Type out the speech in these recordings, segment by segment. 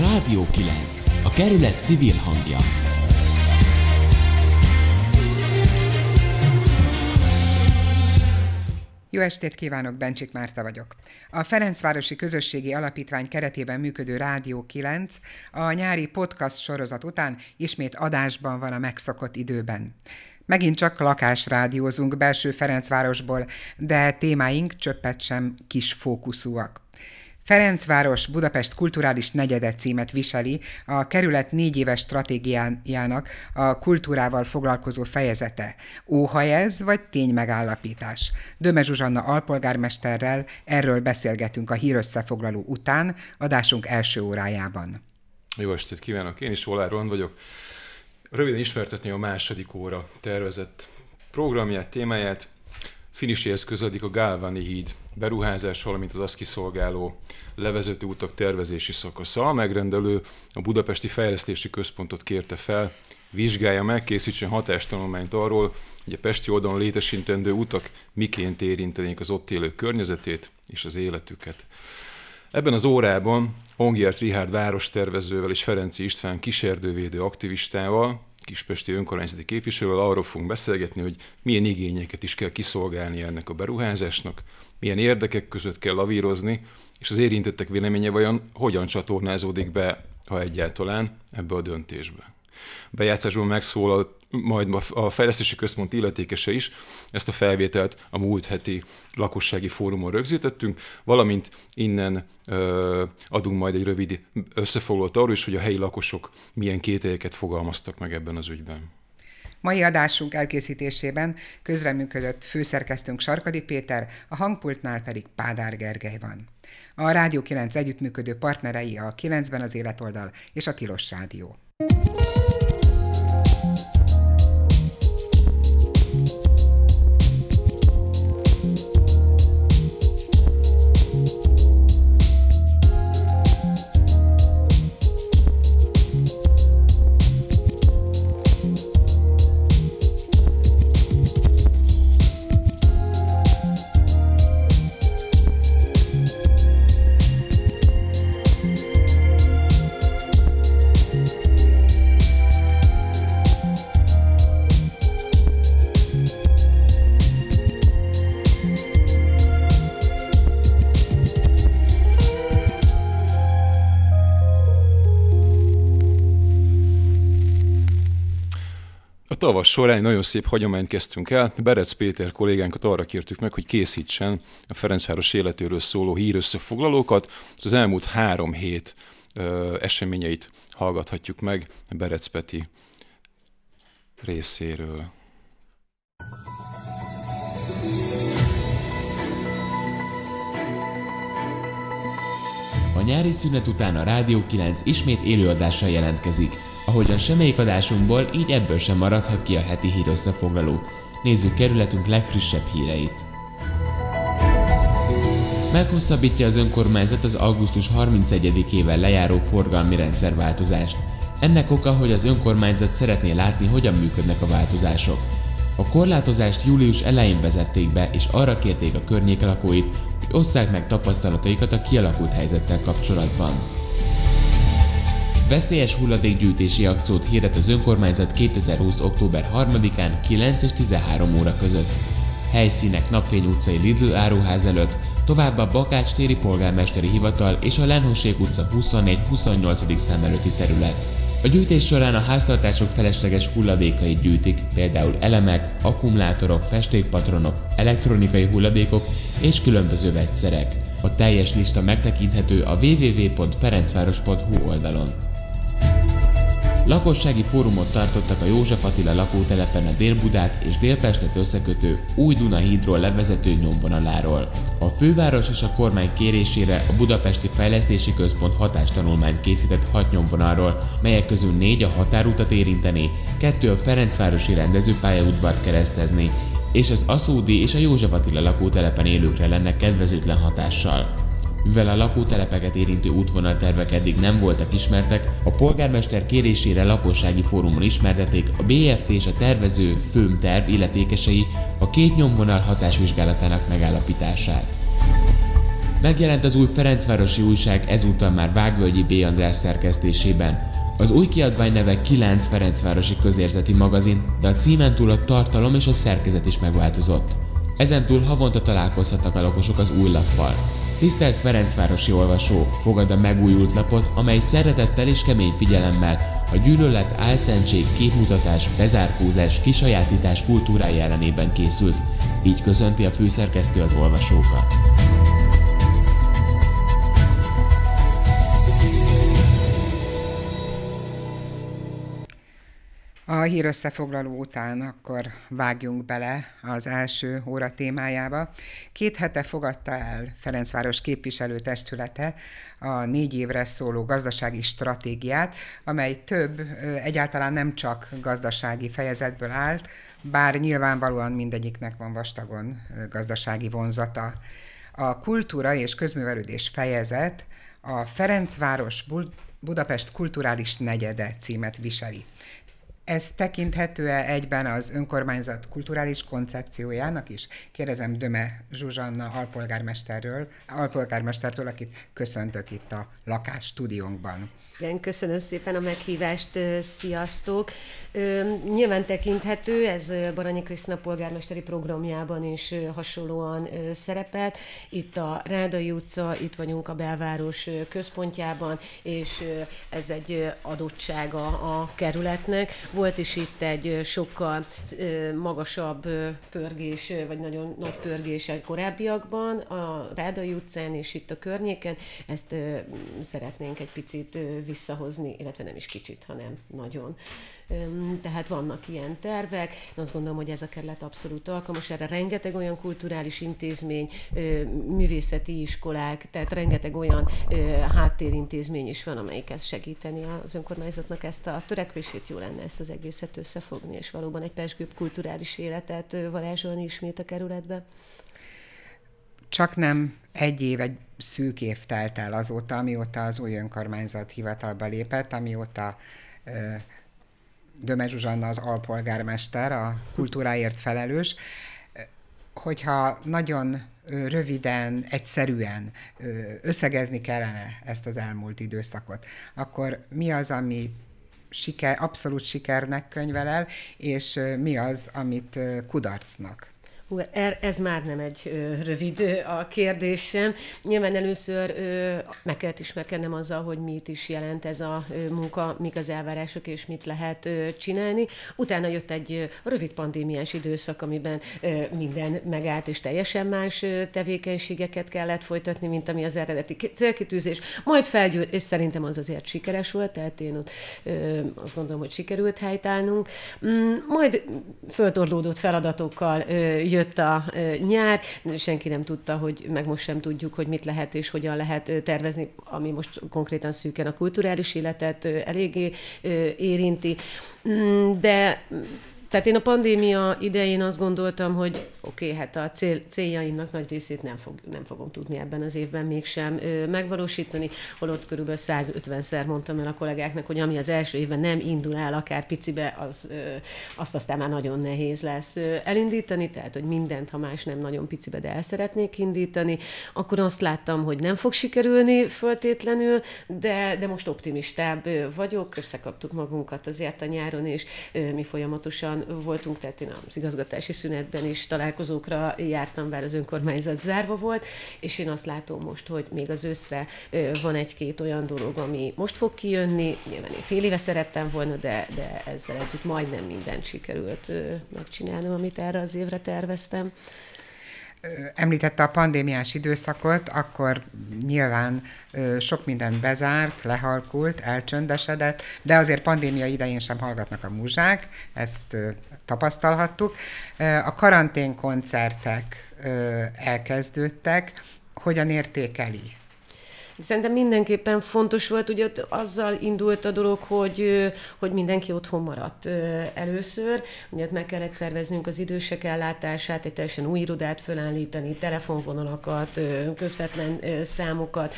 Rádió 9. A kerület civil hangja. Jó estét kívánok, Bencsik Márta vagyok. A Ferencvárosi Közösségi Alapítvány keretében működő Rádió 9 a nyári podcast sorozat után ismét adásban van a megszokott időben. Megint csak lakásrádiózunk belső Ferencvárosból, de témáink csöppet sem kis fókuszúak. Ferencváros Budapest kulturális negyede címet viseli a kerület négy éves stratégiájának a kultúrával foglalkozó fejezete. Óha ez, vagy tény megállapítás? Döme Zsuzsanna alpolgármesterrel erről beszélgetünk a hírösszefoglaló után, adásunk első órájában. Jó estét kívánok, én is Olár vagyok. Röviden ismertetni a második óra tervezett programját, témáját. Finiséhez közeledik a Gálvani híd beruházás, valamint az azt kiszolgáló levezető utak tervezési szakasza. A megrendelő a Budapesti Fejlesztési Központot kérte fel, vizsgálja meg, készítsen hatástanulmányt arról, hogy a Pesti oldalon létesítendő utak miként érintenék az ott élők környezetét és az életüket. Ebben az órában Hongiert Rihárd várostervezővel és Ferenci István kíserdővédő aktivistával kispesti önkormányzati képviselővel arról fogunk beszélgetni, hogy milyen igényeket is kell kiszolgálni ennek a beruházásnak, milyen érdekek között kell lavírozni, és az érintettek véleménye vajon hogyan csatornázódik be, ha egyáltalán, ebbe a döntésbe. Bejátszásban megszólalt majd a Fejlesztési Központ illetékese is, ezt a felvételt a múlt heti lakossági fórumon rögzítettünk, valamint innen ö, adunk majd egy rövid összefoglalót arról is, hogy a helyi lakosok milyen kételyeket fogalmaztak meg ebben az ügyben. Mai adásunk elkészítésében közreműködött főszerkesztőnk Sarkadi Péter, a hangpultnál pedig Pádár Gergely van. A Rádió 9 együttműködő partnerei a 9-ben az életoldal és a Tilos Rádió. Tavas során nagyon szép hagyományt kezdtünk el. Berec Péter kollégánkat arra kértük meg, hogy készítsen a Ferencváros életéről szóló hírösszefoglalókat. Az elmúlt három hét ö, eseményeit hallgathatjuk meg Berec Peti részéről. A nyári szünet után a Rádió 9 ismét élőadással jelentkezik – Ahogyan semmelyik adásunkból, így ebből sem maradhat ki a heti hír összefoglaló. Nézzük kerületünk legfrissebb híreit. Meghosszabbítja az önkormányzat az augusztus 31-ével lejáró forgalmi rendszerváltozást. Ennek oka, hogy az önkormányzat szeretné látni, hogyan működnek a változások. A korlátozást július elején vezették be, és arra kérték a környék lakóit, hogy osszák meg tapasztalataikat a kialakult helyzettel kapcsolatban. Veszélyes hulladékgyűjtési akciót hirdet az önkormányzat 2020. október 3-án 9 és 13 óra között. Helyszínek Napfény utcai Lidl áruház előtt, továbbá Bakács téri polgármesteri hivatal és a Lenhossék utca 24-28. szám előtti terület. A gyűjtés során a háztartások felesleges hulladékait gyűjtik, például elemek, akkumulátorok, festékpatronok, elektronikai hulladékok és különböző vegyszerek. A teljes lista megtekinthető a www.ferencváros.hu oldalon. Lakossági fórumot tartottak a József Attila lakótelepen a Dél-Budát és Délpestet összekötő új Duna hídról levezető nyomvonaláról. A főváros és a kormány kérésére a Budapesti Fejlesztési Központ hatástanulmányt készített hat nyomvonalról, melyek közül négy a határutat érinteni, kettő a Ferencvárosi rendezőpályaudvart keresztezni, és az Aszódi és a József Attila lakótelepen élőkre lenne kedvezőtlen hatással. Mivel a lakótelepeket érintő útvonaltervek eddig nem voltak ismertek, a polgármester kérésére lakossági fórumon ismertették a BFT és a tervező főmterv illetékesei a két nyomvonal hatásvizsgálatának megállapítását. Megjelent az új Ferencvárosi újság ezúttal már Vágvölgyi B. András szerkesztésében. Az új kiadvány neve 9 Ferencvárosi közérzeti magazin, de a címen túl a tartalom és a szerkezet is megváltozott. Ezen túl havonta találkozhatnak a lakosok az új lappal. Tisztelt Ferencvárosi olvasó, fogad a megújult lapot, amely szeretettel és kemény figyelemmel a gyűlölet, álszentség, képmutatás, bezárkózás, kisajátítás kultúrája ellenében készült. Így köszönti a főszerkesztő az olvasókat. A hír összefoglaló után akkor vágjunk bele az első óra témájába. Két hete fogadta el Ferencváros képviselőtestülete a négy évre szóló gazdasági stratégiát, amely több, egyáltalán nem csak gazdasági fejezetből állt, bár nyilvánvalóan mindegyiknek van vastagon gazdasági vonzata. A kultúra és közművelődés fejezet a Ferencváros Budapest kulturális negyede címet viseli. Ez tekinthető-e egyben az önkormányzat kulturális koncepciójának is? Kérdezem Döme Zsuzsanna alpolgármesterről, alpolgármestertől, akit köszöntök itt a lakás stúdiónkban. Igen, köszönöm szépen a meghívást, sziasztok! Nyilván tekinthető, ez Baranyi Krisztina polgármesteri programjában is hasonlóan szerepelt. Itt a Rádai utca, itt vagyunk a belváros központjában, és ez egy adottsága a kerületnek. Volt is itt egy sokkal magasabb pörgés, vagy nagyon nagy pörgés a korábbiakban, a Rádai utcán és itt a környéken. Ezt szeretnénk egy picit visszahozni, illetve nem is kicsit, hanem nagyon. Tehát vannak ilyen tervek. Én azt gondolom, hogy ez a kerület abszolút alkalmas erre. Rengeteg olyan kulturális intézmény, művészeti iskolák, tehát rengeteg olyan háttérintézmény is van, amelyik ezt segíteni az önkormányzatnak ezt a törekvését. Jó lenne ezt az egészet összefogni, és valóban egy pesgőbb kulturális életet varázsolni ismét a kerületbe. Csak nem egy év, egy szűk év telt el azóta, amióta az új önkormányzat hivatalba lépett, amióta Döme Zsuzsanna az alpolgármester, a kultúráért felelős. Hogyha nagyon röviden, egyszerűen összegezni kellene ezt az elmúlt időszakot, akkor mi az, ami siker, abszolút sikernek könyvel el, és mi az, amit kudarcnak? Er, ez már nem egy rövid a kérdésem. Nyilván először meg kellett ismerkednem azzal, hogy mit is jelent ez a munka, mik az elvárások és mit lehet csinálni. Utána jött egy rövid pandémiás időszak, amiben minden megállt és teljesen más tevékenységeket kellett folytatni, mint ami az eredeti célkitűzés. Majd felgyűlt, és szerintem az azért sikeres volt, tehát én ott azt gondolom, hogy sikerült helytállnunk. Mm, majd föltorlódott feladatokkal jött jött a nyár, senki nem tudta, hogy meg most sem tudjuk, hogy mit lehet és hogyan lehet tervezni, ami most konkrétan szűken a kulturális életet eléggé érinti. Mm, de tehát én a pandémia idején azt gondoltam, hogy oké, okay, hát a cél, céljaimnak nagy részét nem, fog, nem fogom tudni ebben az évben mégsem ö, megvalósítani, holott körülbelül 150-szer mondtam el a kollégáknak, hogy ami az első évben nem indul el akár picibe, az, ö, azt aztán már nagyon nehéz lesz ö, elindítani, tehát hogy mindent, ha más nem nagyon picibe, de el szeretnék indítani, akkor azt láttam, hogy nem fog sikerülni föltétlenül, de, de most optimistább vagyok, összekaptuk magunkat azért a nyáron, és ö, mi folyamatosan voltunk, tehát én az igazgatási szünetben is találkozókra jártam, bár az önkormányzat zárva volt, és én azt látom most, hogy még az őszre van egy-két olyan dolog, ami most fog kijönni. Nyilván én fél éve szerettem volna, de, de ezzel együtt majdnem mindent sikerült megcsinálnom, amit erre az évre terveztem említette a pandémiás időszakot, akkor nyilván sok minden bezárt, lehalkult, elcsöndesedett, de azért pandémia idején sem hallgatnak a muzsák, ezt tapasztalhattuk. A karanténkoncertek elkezdődtek, hogyan értékeli Szerintem mindenképpen fontos volt, ugye azzal indult a dolog, hogy, hogy mindenki otthon maradt először. Ugye meg kellett szerveznünk az idősek ellátását, egy teljesen új irodát fölállítani, telefonvonalakat, közvetlen számokat,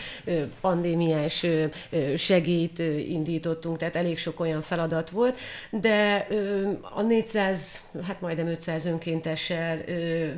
pandémiás segít indítottunk, tehát elég sok olyan feladat volt, de a 400, hát majdnem 500 önkéntessel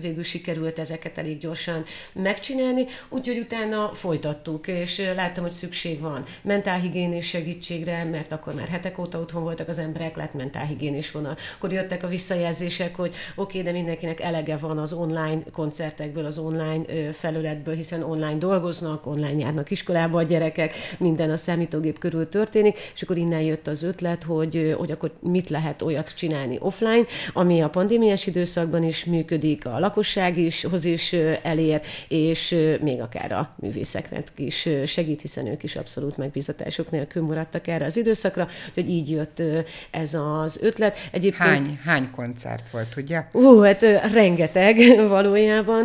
végül sikerült ezeket elég gyorsan megcsinálni, úgyhogy utána folytattuk, és láttam, hogy szükség van mentálhigiénés segítségre, mert akkor már hetek óta otthon voltak az emberek, lett mentálhigiénés vonal. Akkor jöttek a visszajelzések, hogy oké, okay, de mindenkinek elege van az online koncertekből, az online felületből, hiszen online dolgoznak, online járnak iskolába a gyerekek, minden a számítógép körül történik, és akkor innen jött az ötlet, hogy, hogy akkor mit lehet olyat csinálni offline, ami a pandémiás időszakban is működik, a lakosság is, hoz is elér, és még akár a művészeknek is segít, hiszen ők is abszolút megbízatások nélkül maradtak erre az időszakra, hogy így jött ez az ötlet. Egyébként... Hány, hány koncert volt, tudja? Ó, hát rengeteg valójában.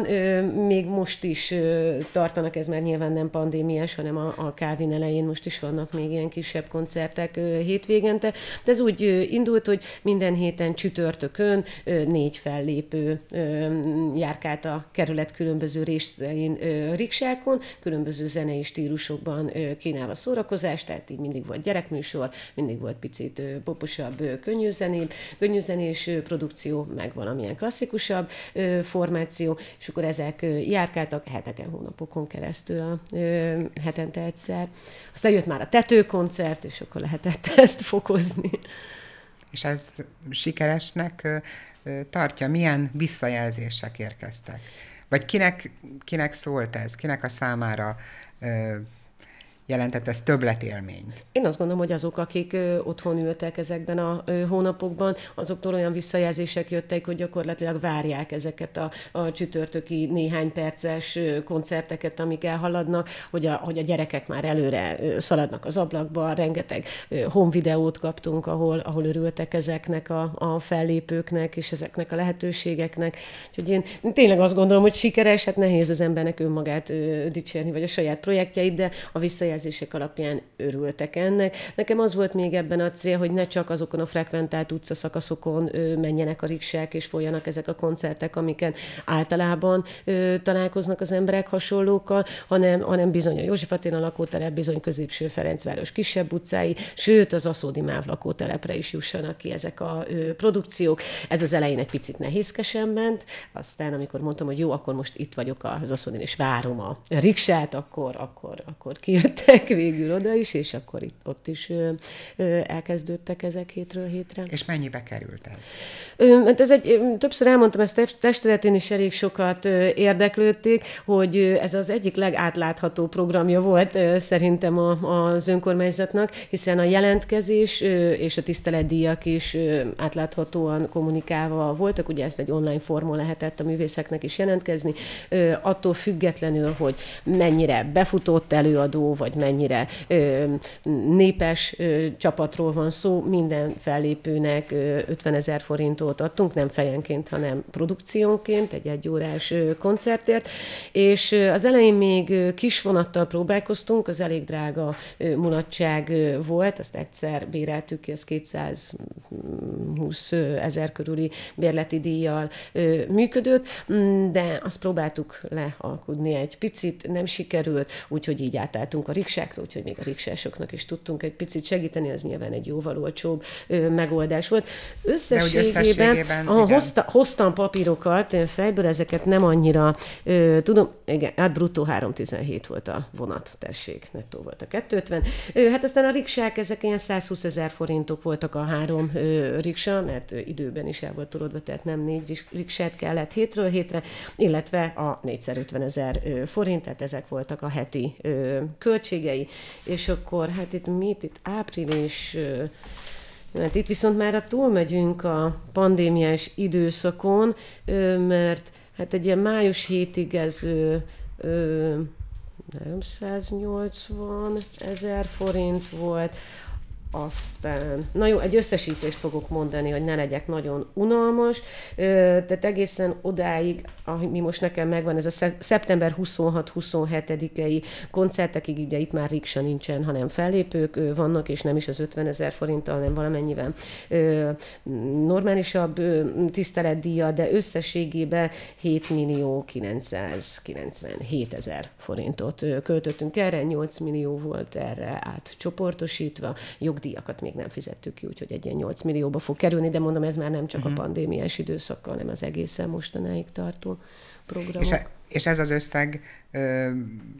Még most is tartanak, ez már nyilván nem pandémiás, hanem a, a Calvin elején most is vannak még ilyen kisebb koncertek hétvégente. De ez úgy indult, hogy minden héten csütörtökön négy fellépő járkált a kerület különböző részein riksákon, különböző zenei stílusokban kínálva szórakozást, tehát így mindig volt gyerekműsor, mindig volt picit poposabb, könnyűzenébb, könnyűzenés produkció, meg valamilyen klasszikusabb formáció, és akkor ezek járkáltak heteken, hónapokon keresztül hetente egyszer. Aztán jött már a tetőkoncert, és akkor lehetett ezt fokozni. És ezt sikeresnek tartja? Milyen visszajelzések érkeztek? Vagy kinek, kinek szólt ez? Kinek a számára Uh, jelentett ez többletélményt? Én azt gondolom, hogy azok, akik otthon ültek ezekben a hónapokban, azoktól olyan visszajelzések jöttek, hogy gyakorlatilag várják ezeket a, a csütörtöki néhány perces koncerteket, amik elhaladnak, hogy a, hogy a gyerekek már előre szaladnak az ablakba, rengeteg ö, home videót kaptunk, ahol, ahol örültek ezeknek a, a fellépőknek és ezeknek a lehetőségeknek. Úgyhogy én tényleg azt gondolom, hogy sikeres, hát nehéz az embernek önmagát ö, dicsérni, vagy a saját projektjeit, de a visszajelzések visszajelzések alapján örültek ennek. Nekem az volt még ebben a cél, hogy ne csak azokon a frekventált utcaszakaszokon menjenek a riksák és folyanak ezek a koncertek, amiken általában találkoznak az emberek hasonlókkal, hanem, hanem bizony a József Attila lakótelep, bizony középső Ferencváros kisebb utcái, sőt az Aszódi Máv lakótelepre is jussanak ki ezek a produkciók. Ez az elején egy picit nehézkesen ment, aztán amikor mondtam, hogy jó, akkor most itt vagyok az Aszódin, és várom a riksát, akkor, akkor, akkor kijött jöttek végül oda is, és akkor itt, ott is ö, ö, elkezdődtek ezek hétről hétre. És mennyibe került ez? Ö, hát ez egy, többször elmondtam, ezt testületén is elég sokat ö, érdeklődték, hogy ez az egyik legátlátható programja volt ö, szerintem a, az önkormányzatnak, hiszen a jelentkezés ö, és a tiszteletdíjak is ö, átláthatóan kommunikálva voltak, ugye ezt egy online formon lehetett a művészeknek is jelentkezni, ö, attól függetlenül, hogy mennyire befutott előadó, vagy mennyire ö, népes csapatról van szó, minden fellépőnek ö, 50 ezer forintot adtunk, nem fejenként, hanem produkciónként, egy egyórás koncertért, és az elején még kis vonattal próbálkoztunk, az elég drága mulatság volt, azt egyszer béreltük ki, ez 220 ezer körüli bérleti díjjal működött, de azt próbáltuk lealkudni egy picit, nem sikerült, úgyhogy így átálltunk a riksákra, úgyhogy még a riksásoknak is tudtunk egy picit segíteni, az nyilván egy jóval olcsóbb megoldás volt. Összességében, összességében ah, hozta, hoztam papírokat, fejből ezeket nem annyira ö, tudom, igen, hát bruttó 317 volt a vonat, tessék, nettó volt a 250. Ö, hát aztán a riksák, ezek ilyen 120 ezer forintok voltak a három ö, riksa, mert ö, időben is el volt torodva, tehát nem négy riksát kellett hétről hétre, illetve a 450 ezer forint, tehát ezek voltak a heti ö, költség költségei, és akkor hát itt mit, itt április, Hát itt viszont már túlmegyünk a pandémiás időszakon, mert hát egy ilyen május hétig ez 380 ezer forint volt, aztán, na jó, egy összesítést fogok mondani, hogy ne legyek nagyon unalmas, tehát egészen odáig, ami most nekem megvan, ez a szeptember 26-27-i koncertekig, ugye itt már riksa nincsen, hanem fellépők vannak, és nem is az 50 ezer forinttal, hanem valamennyivel normálisabb tiszteletdíja, de összességében 7 millió 997 ezer forintot költöttünk erre, 8 millió volt erre átcsoportosítva, jog jogdíjakat még nem fizettük ki, úgyhogy egy ilyen 8 millióba fog kerülni, de mondom, ez már nem csak uh-huh. a mhm. pandémiás időszakkal, hanem az egészen mostanáig tartó programok. És, és ez az összeg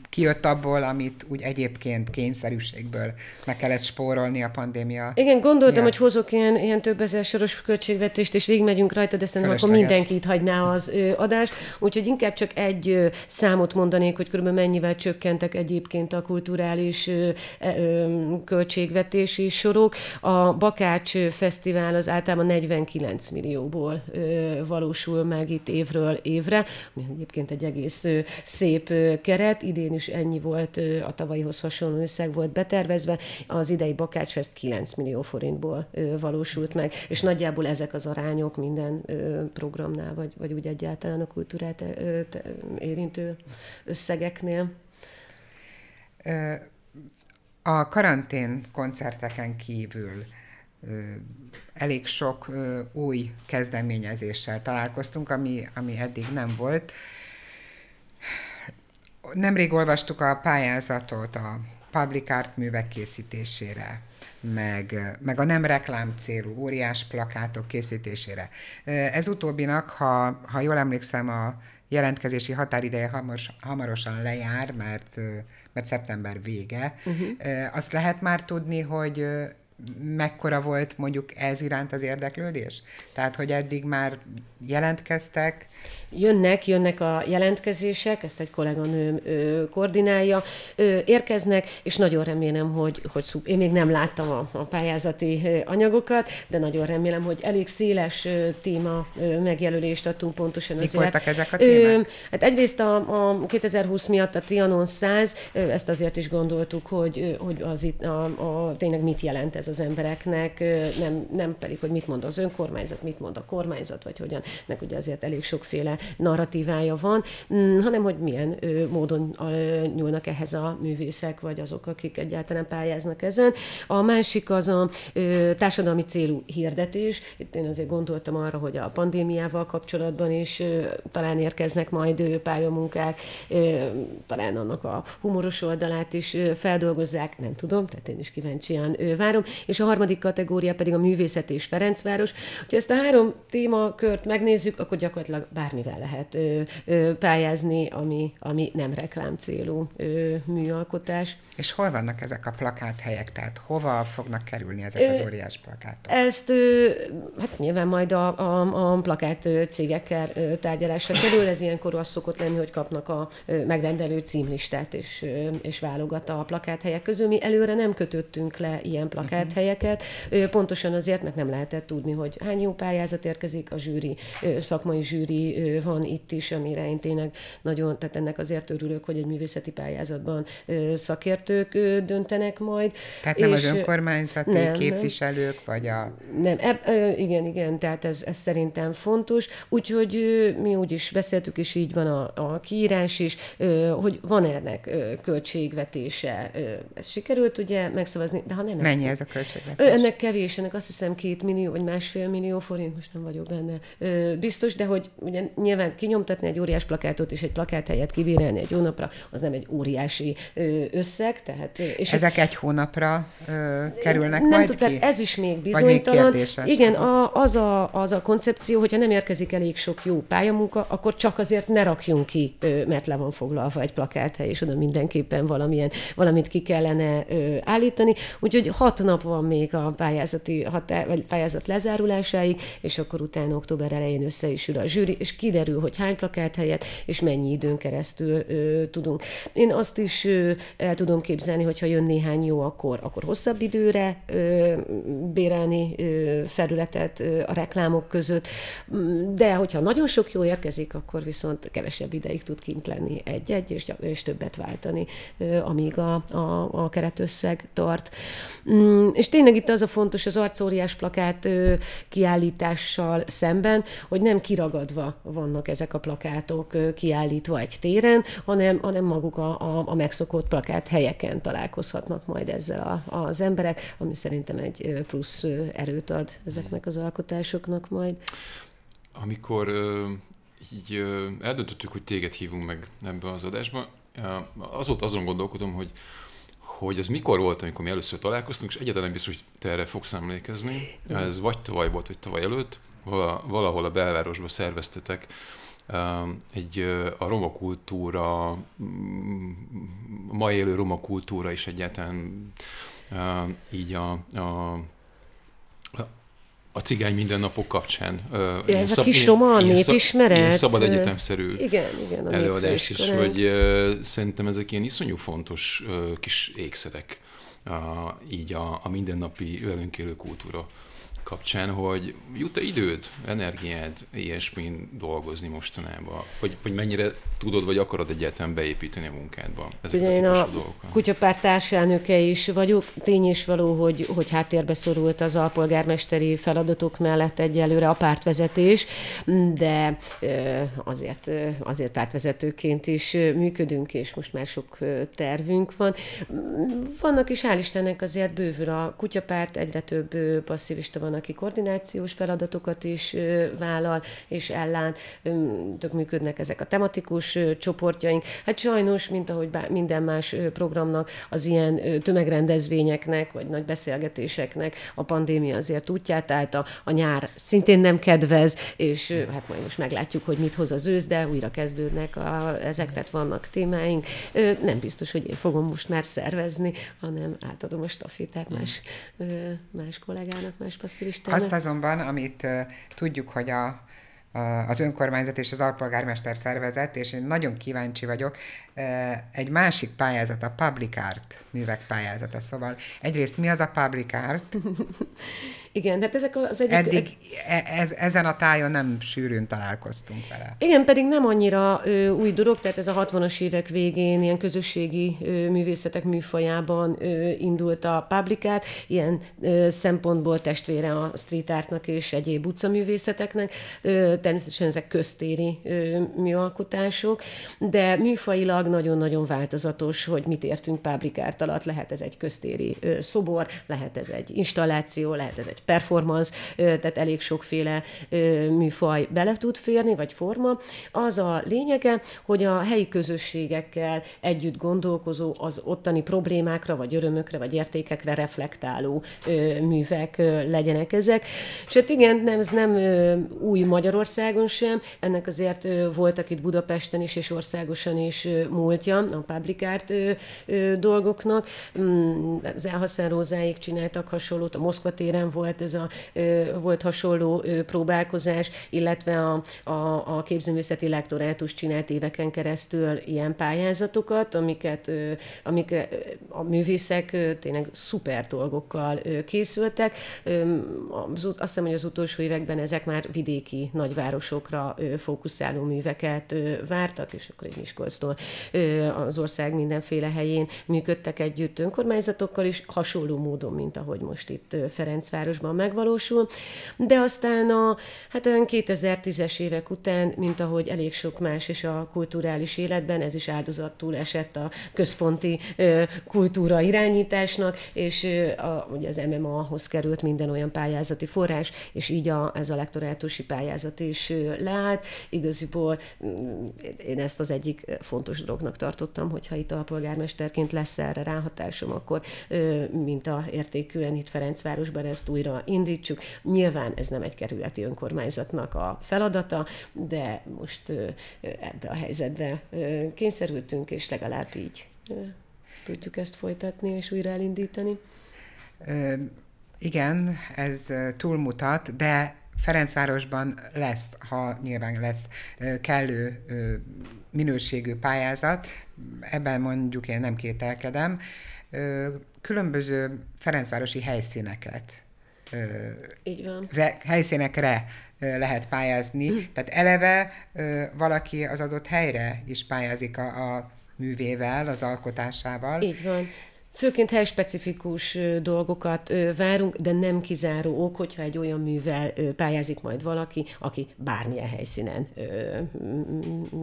kijött abból, amit úgy egyébként kényszerűségből meg kellett spórolni a pandémia. Igen, gondoltam, miatt. hogy hozok ilyen, ilyen több ezer soros költségvetést, és végigmegyünk rajta, de szerintem akkor mindenkit hagyná az ö, adás. Úgyhogy inkább csak egy ö, számot mondanék, hogy körülbelül mennyivel csökkentek egyébként a kulturális ö, ö, költségvetési sorok. A Bakács Fesztivál az általában 49 millióból valósul meg itt évről évre, ami egyébként egy egész szép keret, idén is ennyi volt, a tavalyihoz hasonló összeg volt betervezve, az idei Bakácsfest 9 millió forintból valósult meg, és nagyjából ezek az arányok minden programnál, vagy, vagy úgy egyáltalán a kultúrát érintő összegeknél. A karantén koncerteken kívül elég sok új kezdeményezéssel találkoztunk, ami, ami eddig nem volt nemrég olvastuk a pályázatot a public art művek készítésére, meg, meg a nem reklám célú óriás plakátok készítésére. Ez utóbbinak, ha, ha jól emlékszem, a jelentkezési határideje hamos, hamarosan lejár, mert, mert szeptember vége. Uh-huh. Azt lehet már tudni, hogy mekkora volt mondjuk ez iránt az érdeklődés? Tehát, hogy eddig már jelentkeztek, jönnek, jönnek a jelentkezések, ezt egy kolléganőm ö, koordinálja, ö, érkeznek, és nagyon remélem, hogy, hogy szup, én még nem láttam a, a pályázati anyagokat, de nagyon remélem, hogy elég széles téma megjelölést adtunk pontosan Mik azért. voltak ezek a témák? Ö, hát egyrészt a, a 2020 miatt a Trianon 100, ö, ezt azért is gondoltuk, hogy, hogy az itt a, a, tényleg mit jelent ez az embereknek, nem, nem pedig, hogy mit mond az önkormányzat, mit mond a kormányzat, vagy hogyan, nek ugye azért elég sokféle narratívája van, mm, hanem hogy milyen módon nyúlnak ehhez a művészek, vagy azok, akik egyáltalán pályáznak ezen. A másik az a társadalmi célú hirdetés. Itt én azért gondoltam arra, hogy a pandémiával kapcsolatban is talán érkeznek majd pályamunkák, talán annak a humoros oldalát is feldolgozzák, nem tudom, tehát én is kíváncsian várom. És a harmadik kategória pedig a művészet és Ferencváros. Ha ezt a három témakört megnézzük, akkor gyakorlatilag bármivel lehet ö, ö, pályázni, ami, ami nem reklám célú ö, műalkotás. És hol vannak ezek a plakáthelyek? Tehát hova fognak kerülni ezek az óriás plakátok? Ezt ö, hát nyilván majd a, a, a plakát cégekkel tárgyalásra kerül. Ez ilyenkor az szokott lenni, hogy kapnak a megrendelő címlistát, és, és válogat a plakáthelyek közül. Mi előre nem kötöttünk le ilyen plakáthelyeket, pontosan azért, mert nem lehetett tudni, hogy hány jó pályázat érkezik, a zsűri, szakmai zsűri van itt is, amire én tényleg nagyon, tehát ennek azért örülök, hogy egy művészeti pályázatban szakértők döntenek majd. Tehát nem és az önkormányzati nem, képviselők, vagy a... Nem, eb, igen, igen, tehát ez, ez szerintem fontos. Úgyhogy mi úgy is beszéltük, és így van a, a kiírás is, hogy van ennek költségvetése. Ez sikerült ugye megszavazni, de ha nem... Mennyi ez a költségvetés? Ennek kevés, ennek azt hiszem két millió, vagy másfél millió forint, most nem vagyok benne biztos, de hogy ugye nyilván kinyomtatni egy óriás plakátot és egy plakát helyett kibírálni egy hónapra, az nem egy óriási összeg. Tehát, és Ezek egy hónapra ö, kerülnek nem majd tud, ki? ez is még bizonytalan. Még Igen, a, az, a, az a koncepció, hogyha nem érkezik elég sok jó pályamunka, akkor csak azért ne rakjunk ki, mert le van foglalva egy plakáthely, és oda mindenképpen valamilyen, valamit ki kellene állítani. Úgyhogy hat nap van még a pályázati határ, vagy pályázat lezárulásáig, és akkor utána október elején össze is ül a zsűri, és kiderül, kiderül, hogy hány plakát helyett, és mennyi időn keresztül ö, tudunk. Én azt is ö, el tudom képzelni, hogyha jön néhány jó, akkor, akkor hosszabb időre ö, bérelni ö, felületet ö, a reklámok között, de hogyha nagyon sok jó érkezik, akkor viszont kevesebb ideig tud kint lenni egy-egy, és, és többet váltani, ö, amíg a, a, a keretösszeg tart. Mm, és tényleg itt az a fontos az arcóriás plakát ö, kiállítással szemben, hogy nem kiragadva vannak ezek a plakátok kiállítva egy téren, hanem, hanem maguk a, a, a megszokott plakát helyeken találkozhatnak majd ezzel a, az emberek, ami szerintem egy plusz erőt ad ezeknek az alkotásoknak majd. Amikor így eldöntöttük, hogy téged hívunk meg ebbe az adásba, azóta azon gondolkodom, hogy hogy az mikor volt, amikor mi először találkoztunk, és egyáltalán nem biztos, hogy te erre fogsz emlékezni. Ez vagy tavaly volt, vagy tavaly előtt, valahol a belvárosban szerveztetek egy a roma kultúra, mm, a mai élő roma kultúra is egyáltalán így a, a a cigány mindennapok kapcsán. Ja, ez szab, a kis roma ilyen, népismeret. Ilyen szabad egyetemszerű igen, igen, a előadás, és hogy uh, szerintem ezek ilyen iszonyú fontos uh, kis ékszerek uh, így a, a mindennapi velünk élő kultúra kapcsán, hogy jut-e időd, energiád ilyesmin dolgozni mostanában? Vagy, vagy mennyire tudod, vagy akarod egyáltalán beépíteni a munkádba ezeket Ugye a én a dolgokat? társelnöke is vagyok. Tény is való, hogy, hogy háttérbe szorult az alpolgármesteri feladatok mellett egyelőre a pártvezetés, de azért, azért pártvezetőként is működünk, és most már sok tervünk van. Vannak is, hál' Istennek azért bővül a kutyapárt, egyre több passzivista van, aki koordinációs feladatokat is vállal és ellát. Tök működnek ezek a tematikus csoportjaink. Hát sajnos, mint ahogy minden más programnak, az ilyen tömegrendezvényeknek, vagy nagy beszélgetéseknek a pandémia azért útját állt, a, a nyár szintén nem kedvez, és hát majd most meglátjuk, hogy mit hoz az ősz, de újra kezdődnek a, ezek, tehát vannak témáink. Nem biztos, hogy én fogom most már szervezni, hanem átadom a stafétát más, más kollégának, más passzív Istennek. Azt azonban, amit uh, tudjuk, hogy a, az önkormányzat és az alpolgármester szervezet, és én nagyon kíváncsi vagyok, egy másik pályázat, a Public Art művek pályázata. Szóval egyrészt mi az a Public Art? Igen, hát ezek az egyik... Eddig e, ez, ezen a tájon nem sűrűn találkoztunk vele. Igen, pedig nem annyira ö, új dolog, tehát ez a 60-as évek végén ilyen közösségi ö, művészetek műfajában ö, indult a publikát, ilyen ö, szempontból testvére a street artnak és egyéb utcaművészeteknek. Ö, természetesen ezek köztéri ö, műalkotások, de műfajilag nagyon-nagyon változatos, hogy mit értünk public art alatt. Lehet ez egy köztéri ö, szobor, lehet ez egy installáció, lehet ez egy performance, tehát elég sokféle műfaj bele tud férni, vagy forma. Az a lényege, hogy a helyi közösségekkel együtt gondolkozó, az ottani problémákra, vagy örömökre, vagy értékekre reflektáló művek legyenek ezek. És hát igen, nem, ez nem új Magyarországon sem, ennek azért voltak itt Budapesten is, és országosan is múltja a public art dolgoknak. Mm, az Elhassan Rózáig csináltak hasonlót, a Moszkva téren volt volt ez a, volt hasonló próbálkozás, illetve a, a, a képzőművészeti lektorátus csinált éveken keresztül ilyen pályázatokat, amiket amik a művészek tényleg szuper dolgokkal készültek. Azt hiszem, hogy az utolsó években ezek már vidéki nagyvárosokra fókuszáló műveket vártak, és akkor egy Miskolctól az ország mindenféle helyén működtek együtt önkormányzatokkal is, hasonló módon, mint ahogy most itt Ferencváros városban megvalósul, de aztán a hát olyan 2010-es évek után, mint ahogy elég sok más is a kulturális életben, ez is áldozattól esett a központi kultúra irányításnak, és a, ugye az MMA-hoz került minden olyan pályázati forrás, és így a, ez a lektorátusi pályázat is leállt. Igaziból mm, én ezt az egyik fontos dolognak tartottam, hogyha itt a polgármesterként lesz erre ráhatásom, akkor mint a értékűen itt Ferencvárosban ezt újra újra indítsuk. Nyilván ez nem egy kerületi önkormányzatnak a feladata, de most ebbe a helyzetbe kényszerültünk, és legalább így tudjuk ezt folytatni és újra elindítani. Igen, ez túlmutat, de Ferencvárosban lesz, ha nyilván lesz kellő minőségű pályázat, ebben mondjuk én nem kételkedem, különböző Ferencvárosi helyszíneket Így van. Re, helyszínekre lehet pályázni. Mm. Tehát eleve valaki az adott helyre is pályázik a, a művével, az alkotásával. Így van. Főként helyspecifikus dolgokat várunk, de nem kizáró ok, hogyha egy olyan művel pályázik majd valaki, aki bármilyen helyszínen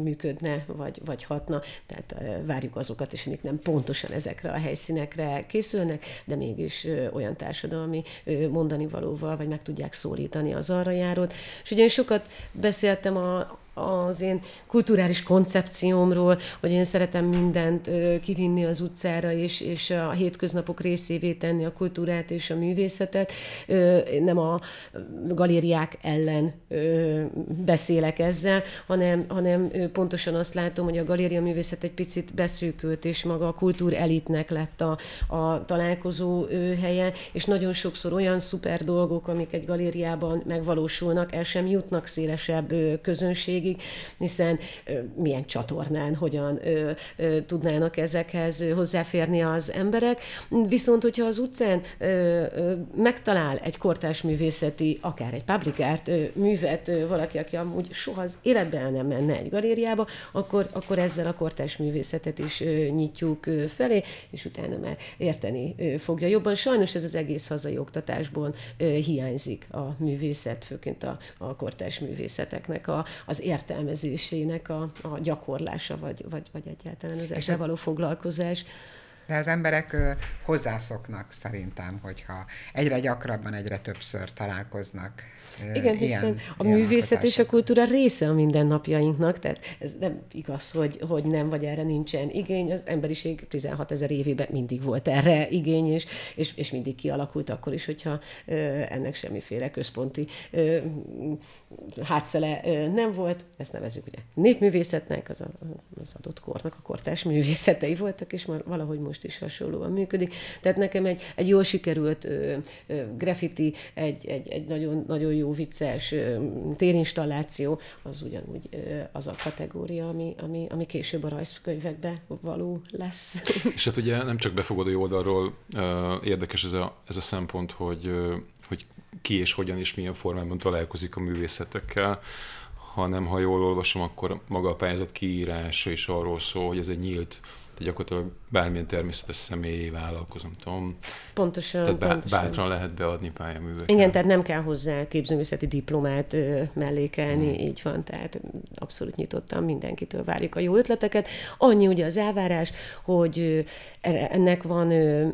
működne, vagy, vagy hatna. Tehát várjuk azokat is, amik nem pontosan ezekre a helyszínekre készülnek, de mégis olyan társadalmi mondani valóval, vagy meg tudják szólítani az arra járót. És ugye én sokat beszéltem a, az én kulturális koncepciómról, hogy én szeretem mindent kivinni az utcára, és, és a hétköznapok részévé tenni a kultúrát és a művészetet. Nem a galériák ellen beszélek ezzel, hanem, hanem pontosan azt látom, hogy a galéria művészet egy picit beszűkült, és maga a kultúr elitnek lett a, a találkozó helye, és nagyon sokszor olyan szuper dolgok, amik egy galériában megvalósulnak, el sem jutnak szélesebb közönség végig, hiszen milyen csatornán, hogyan tudnának ezekhez hozzáférni az emberek. Viszont, hogyha az utcán megtalál egy kortás művészeti, akár egy public művet valaki, aki amúgy soha az életben nem menne egy galériába, akkor, akkor ezzel a kortás művészetet is nyitjuk felé, és utána már érteni fogja jobban. Sajnos ez az egész hazai oktatásból hiányzik a művészet, főként a, a kortás művészeteknek a, az értelmezésének a, a gyakorlása, vagy, vagy, vagy egyáltalán az ezzel való foglalkozás. De az emberek hozzászoknak szerintem, hogyha egyre gyakrabban, egyre többször találkoznak igen, hiszen ilyen, a ilyen művészet és a kultúra része a mindennapjainknak, tehát ez nem igaz, hogy, hogy nem, vagy erre nincsen igény. Az emberiség 16 ezer évében mindig volt erre igény, és, és, és mindig kialakult akkor is, hogyha ö, ennek semmiféle központi ö, hátszele nem volt. Ezt nevezzük ugye népművészetnek, az, a, az adott kornak a kortás művészetei voltak, és már valahogy most is hasonlóan működik. Tehát nekem egy, egy jól sikerült graffiti, egy, egy, egy nagyon, nagyon jó jó, vicces térinstalláció, az ugyanúgy az a kategória, ami, ami, ami később a rajzkönyvekbe való lesz. És hát ugye nem csak befogadó oldalról érdekes ez a, ez a szempont, hogy, hogy ki és hogyan és milyen formában találkozik a művészetekkel, hanem ha jól olvasom, akkor maga a pályázat kiírása is arról szól, hogy ez egy nyílt gyakorlatilag bármilyen természetes személyé vállalkozom, tudom. Pontosan. Tehát bá- pontosan. bátran lehet beadni pályaműveket. Igen, tehát nem kell hozzá képzőművészeti diplomát ö, mellékelni, hmm. így van, tehát abszolút nyitottan mindenkitől várjuk a jó ötleteket. Annyi ugye az elvárás, hogy ö, ennek van ö,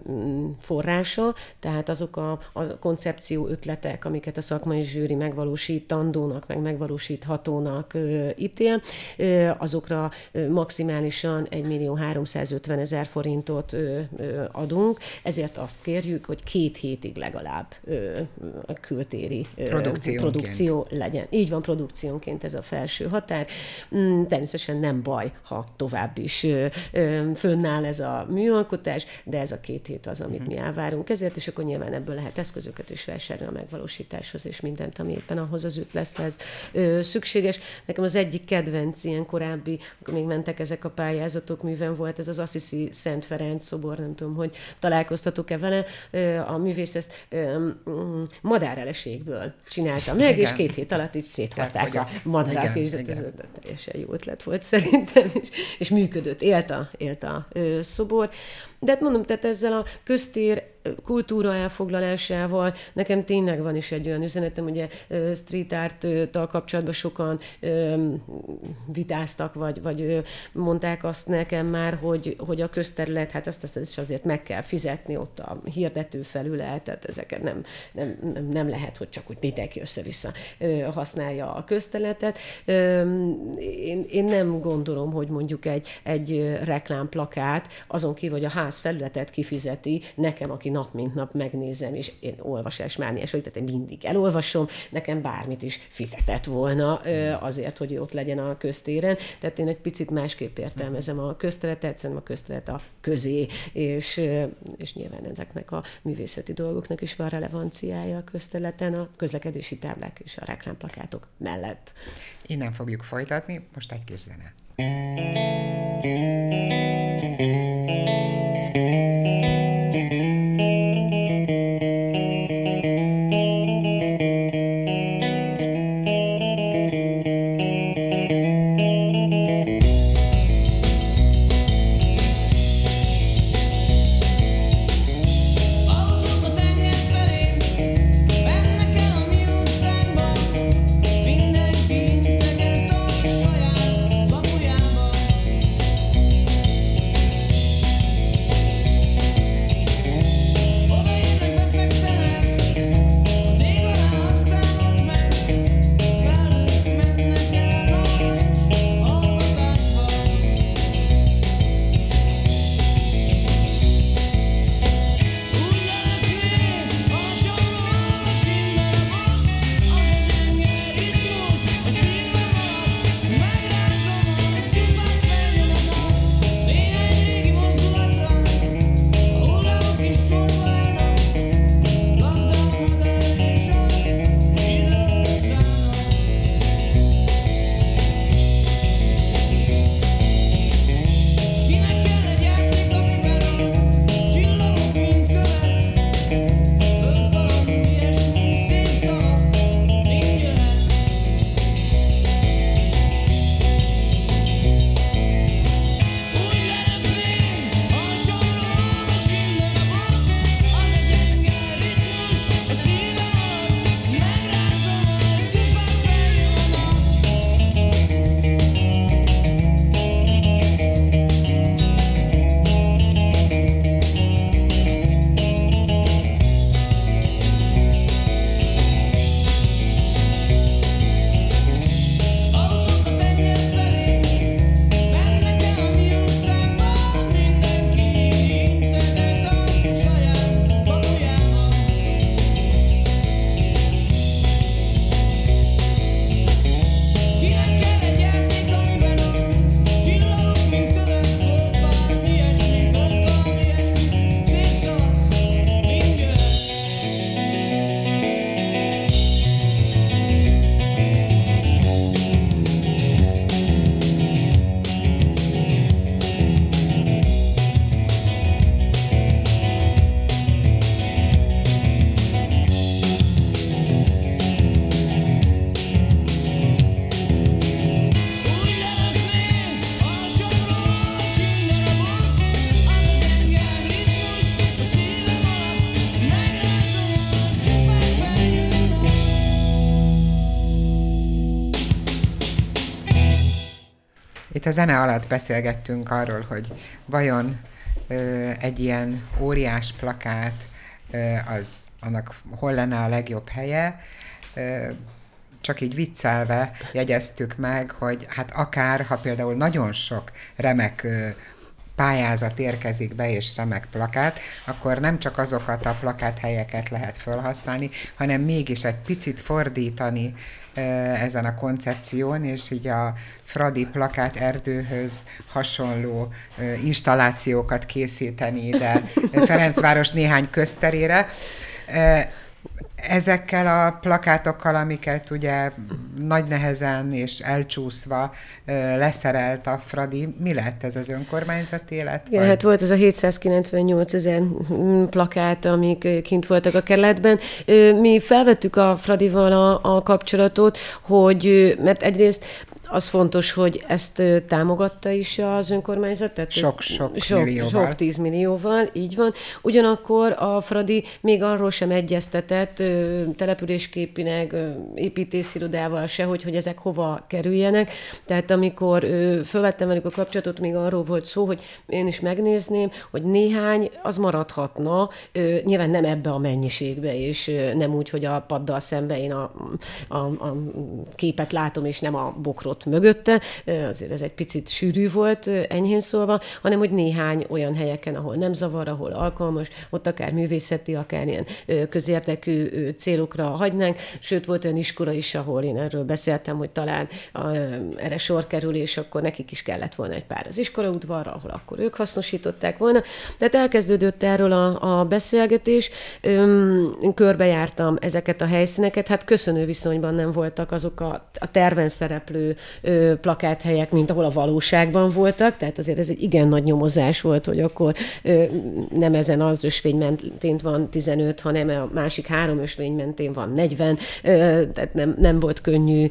forrása, tehát azok a, a koncepció ötletek, amiket a szakmai zsűri megvalósítandónak, meg megvalósíthatónak ö, ítél, ö, azokra ö, maximálisan 1 millió 350 ezer forintot ö, ö, adunk, ezért azt kérjük, hogy két hétig legalább a kültéri produkció legyen. Így van, produkciónként ez a felső határ. Mm, természetesen nem baj, ha tovább is fönnáll ez a műalkotás, de ez a két hét az, amit mi elvárunk ezért, és akkor nyilván ebből lehet eszközöket is vásárolni a megvalósításhoz, és mindent, ami éppen ahhoz az ötlethez szükséges. Nekem az egyik kedvenc ilyen korábbi, amikor még mentek ezek a pályázatok, műven volt ez az Assisi Szent Ferenc szobor, nem tudom, hogy találkoztatok-e vele. A művész ezt madáreleségből csinálta meg, igen. és két hét alatt így szétharták a madarak, és igen. ez teljesen jó ötlet volt szerintem, és, és működött, élt a, élt a szobor. De hát mondom, tehát ezzel a köztér kultúra elfoglalásával nekem tényleg van is egy olyan üzenetem, ugye street art-tal kapcsolatban sokan vitáztak, vagy, vagy mondták azt nekem már, hogy, hogy a közterület, hát ezt, ezt is azért meg kell fizetni, ott a hirdető felület, tehát ezeket nem, nem, nem, nem lehet, hogy csak úgy mindenki össze-vissza használja a közterületet. Én, én nem gondolom, hogy mondjuk egy, egy reklámplakát, azon kívül, hogy a ház száz felületet kifizeti nekem, aki nap mint nap megnézem, és én olvasás mániás vagy, tehát én mindig elolvasom, nekem bármit is fizetett volna azért, hogy ott legyen a köztéren. Tehát én egy picit másképp értelmezem a közteletet, szerintem a köztelet a közé, és, és nyilván ezeknek a művészeti dolgoknak is van relevanciája a közterületen, a közlekedési táblák és a reklámplakátok mellett. Innen fogjuk folytatni, most egy kis zene. Itt a zene alatt beszélgettünk arról, hogy vajon egy ilyen óriás plakát, az annak hol lenne a legjobb helye. Csak így viccelve jegyeztük meg, hogy hát akár, ha például nagyon sok remek pályázat érkezik be, és remek plakát, akkor nem csak azokat a plakát helyeket lehet felhasználni, hanem mégis egy picit fordítani ezen a koncepción, és így a Fradi plakát erdőhöz hasonló installációkat készíteni ide Ferencváros néhány közterére ezekkel a plakátokkal, amiket ugye nagy nehezen és elcsúszva leszerelt a Fradi, mi lett ez az önkormányzat élet? Igen, hát volt ez a 798 ezer plakát, amik kint voltak a kerületben. Mi felvettük a Fradival a, a kapcsolatot, hogy, mert egyrészt az fontos, hogy ezt támogatta is az önkormányzat. Tehát sok-sok sok, millióval. Sok tíz millióval, így van. Ugyanakkor a Fradi még arról sem egyeztetett településképineg, építészirodával se, hogy, hogy ezek hova kerüljenek. Tehát amikor fölvettem velük a kapcsolatot, még arról volt szó, hogy én is megnézném, hogy néhány az maradhatna, nyilván nem ebbe a mennyiségbe, és nem úgy, hogy a paddal szembe én a, a, a képet látom, és nem a bokrot ott mögötte, azért ez egy picit sűrű volt, enyhén szólva, hanem hogy néhány olyan helyeken, ahol nem zavar, ahol alkalmas, ott akár művészeti, akár ilyen közérdekű célokra hagynánk, sőt volt olyan iskola is, ahol én erről beszéltem, hogy talán erre sor kerül, és akkor nekik is kellett volna egy pár az iskolaudvarra, ahol akkor ők hasznosították volna. Tehát elkezdődött erről a, a beszélgetés, Öm, körbejártam ezeket a helyszíneket, hát köszönő viszonyban nem voltak azok a, a terven szereplő ö, plakáthelyek, mint ahol a valóságban voltak, tehát azért ez egy igen nagy nyomozás volt, hogy akkor ö, nem ezen az ösvény mentén van 15, hanem a másik három ösvény mentén van 40, ö, tehát nem, nem volt könnyű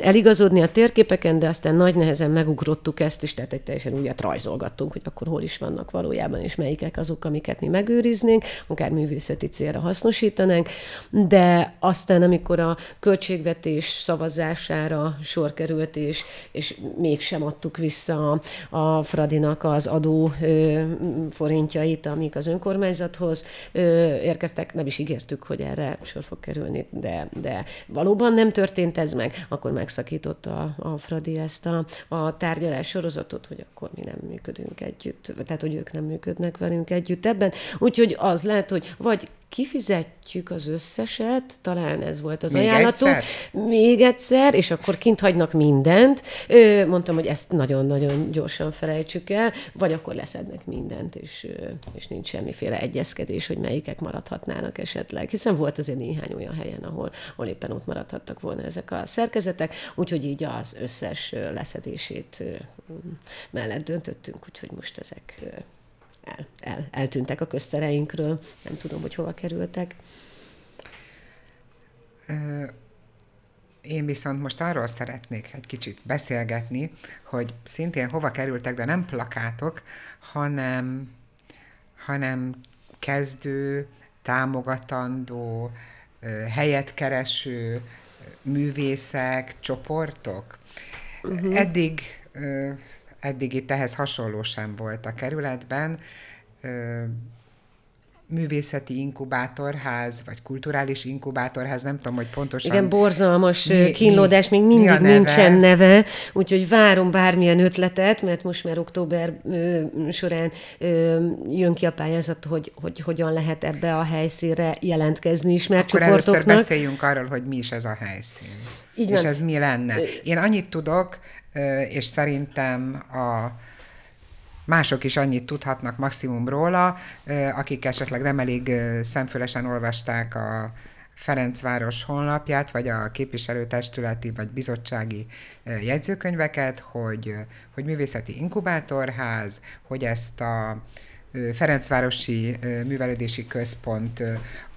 eligazodni a térképeken, de aztán nagy nehezen megugrottuk ezt is, tehát egy teljesen újat rajzolgattunk, hogy akkor hol is vannak valójában, és melyikek azok, amiket mi megőriznénk, akár művészeti célra hasznosítanánk, de aztán, amikor a költségvetés szavazására sor került, és, és mégsem adtuk vissza a Fradinak az adó forintjait, amik az önkormányzathoz érkeztek, nem is ígértük, hogy erre sor fog kerülni, de, de valóban nem történt ez meg, akkor megszakította a Fradi ezt a, a tárgyalás sorozatot, hogy akkor mi nem működünk együtt, tehát hogy ők nem működnek velünk együtt ebben. Úgyhogy az lehet, hogy vagy kifizetjük az összeset, talán ez volt az Még ajánlatunk. egyszer? Még egyszer, és akkor kint hagynak mindent. Mondtam, hogy ezt nagyon-nagyon gyorsan felejtsük el, vagy akkor leszednek mindent, és, és nincs semmiféle egyezkedés, hogy melyikek maradhatnának esetleg. Hiszen volt azért néhány olyan helyen, ahol, ahol éppen ott maradhattak volna ezek a szerkezetek, úgyhogy így az összes leszedését mellett döntöttünk, úgyhogy most ezek el, el, eltűntek a köztereinkről. Nem tudom, hogy hova kerültek. Én viszont most arról szeretnék egy kicsit beszélgetni, hogy szintén hova kerültek, de nem plakátok, hanem, hanem kezdő, támogatandó, helyet kereső művészek, csoportok. Uh-huh. Eddig eddig itt ehhez hasonló sem volt a kerületben. Művészeti inkubátorház, vagy kulturális inkubátorház, nem tudom, hogy pontosan... Igen, borzalmas mi, kínlódás, még mindig mi neve? nincsen neve, úgyhogy várom bármilyen ötletet, mert most már október ö, során ö, jön ki a pályázat, hogy, hogy hogyan lehet ebbe a helyszínre jelentkezni ismert Akkor csoportoknak. először beszéljünk arról, hogy mi is ez a helyszín. Így és van. ez mi lenne. Én annyit tudok, és szerintem a mások is annyit tudhatnak maximum róla, akik esetleg nem elég szemfülesen olvasták a Ferencváros honlapját, vagy a képviselőtestületi, vagy bizottsági jegyzőkönyveket, hogy, hogy művészeti inkubátorház, hogy ezt a Ferencvárosi Művelődési Központ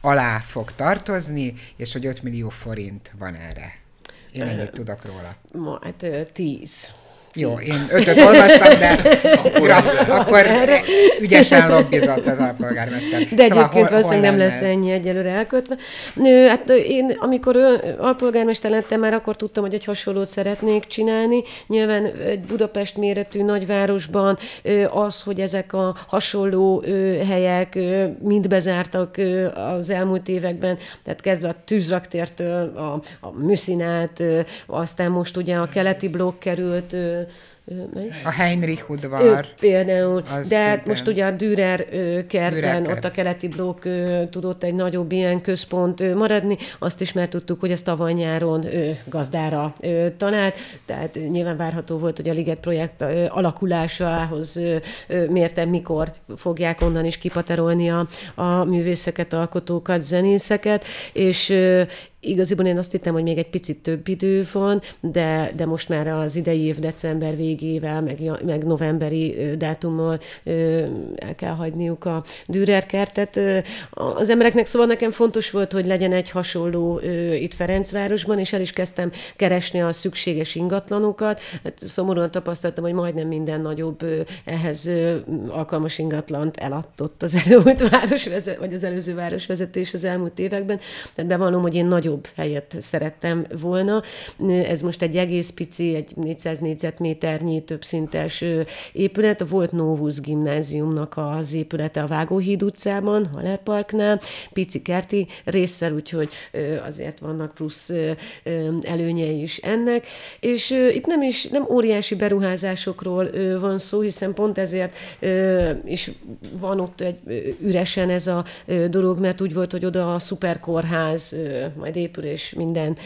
alá fog tartozni, és hogy 5 millió forint van erre. Én ennyit tudok róla. Ma, hát tíz. Jó, én ötöt olvastam, de akkor, akkor ügyesen lobbizott az alpolgármester. De szóval egyébként hol, valószínűleg nem lesz ez? ennyi egyelőre elkötve. Hát én, amikor alpolgármester lettem, már akkor tudtam, hogy egy hasonlót szeretnék csinálni. Nyilván egy Budapest méretű nagyvárosban az, hogy ezek a hasonló helyek mind bezártak az elmúlt években, tehát kezdve a tűzraktértől a, a Műszinát, aztán most ugye a keleti blokk került a Heinrich udvar. Például, de hát most ugye a Dürer kerten, ott a keleti blokk tudott egy nagyobb ilyen központ maradni, azt is már tudtuk, hogy ez tavaly nyáron gazdára talált, tehát nyilván várható volt, hogy a Liget projekt alakulásához mértem, mikor fogják onnan is kipaterolni a, a művészeket, alkotókat, zenészeket, és Igaziból én azt hittem, hogy még egy picit több idő van, de, de most már az idei év december végével, meg, meg novemberi dátummal el kell hagyniuk a Dürer kertet. Az embereknek szóval nekem fontos volt, hogy legyen egy hasonló itt Ferencvárosban, és el is kezdtem keresni a szükséges ingatlanokat. Hát szomorúan tapasztaltam, hogy majdnem minden nagyobb ehhez alkalmas ingatlant eladtott az elmúlt városvezet, vagy az előző városvezetés az elmúlt években. Tehát bevallom, hogy én nagyon nagyobb helyet szerettem volna. Ez most egy egész pici, egy 400 négyzetméternyi többszintes épület. Volt Novus gimnáziumnak az épülete a Vágóhíd utcában, Haller Parknál, pici kerti résszel, úgyhogy azért vannak plusz előnye is ennek. És itt nem is, nem óriási beruházásokról van szó, hiszen pont ezért is van ott egy üresen ez a dolog, mert úgy volt, hogy oda a szuperkórház majd épül, és minden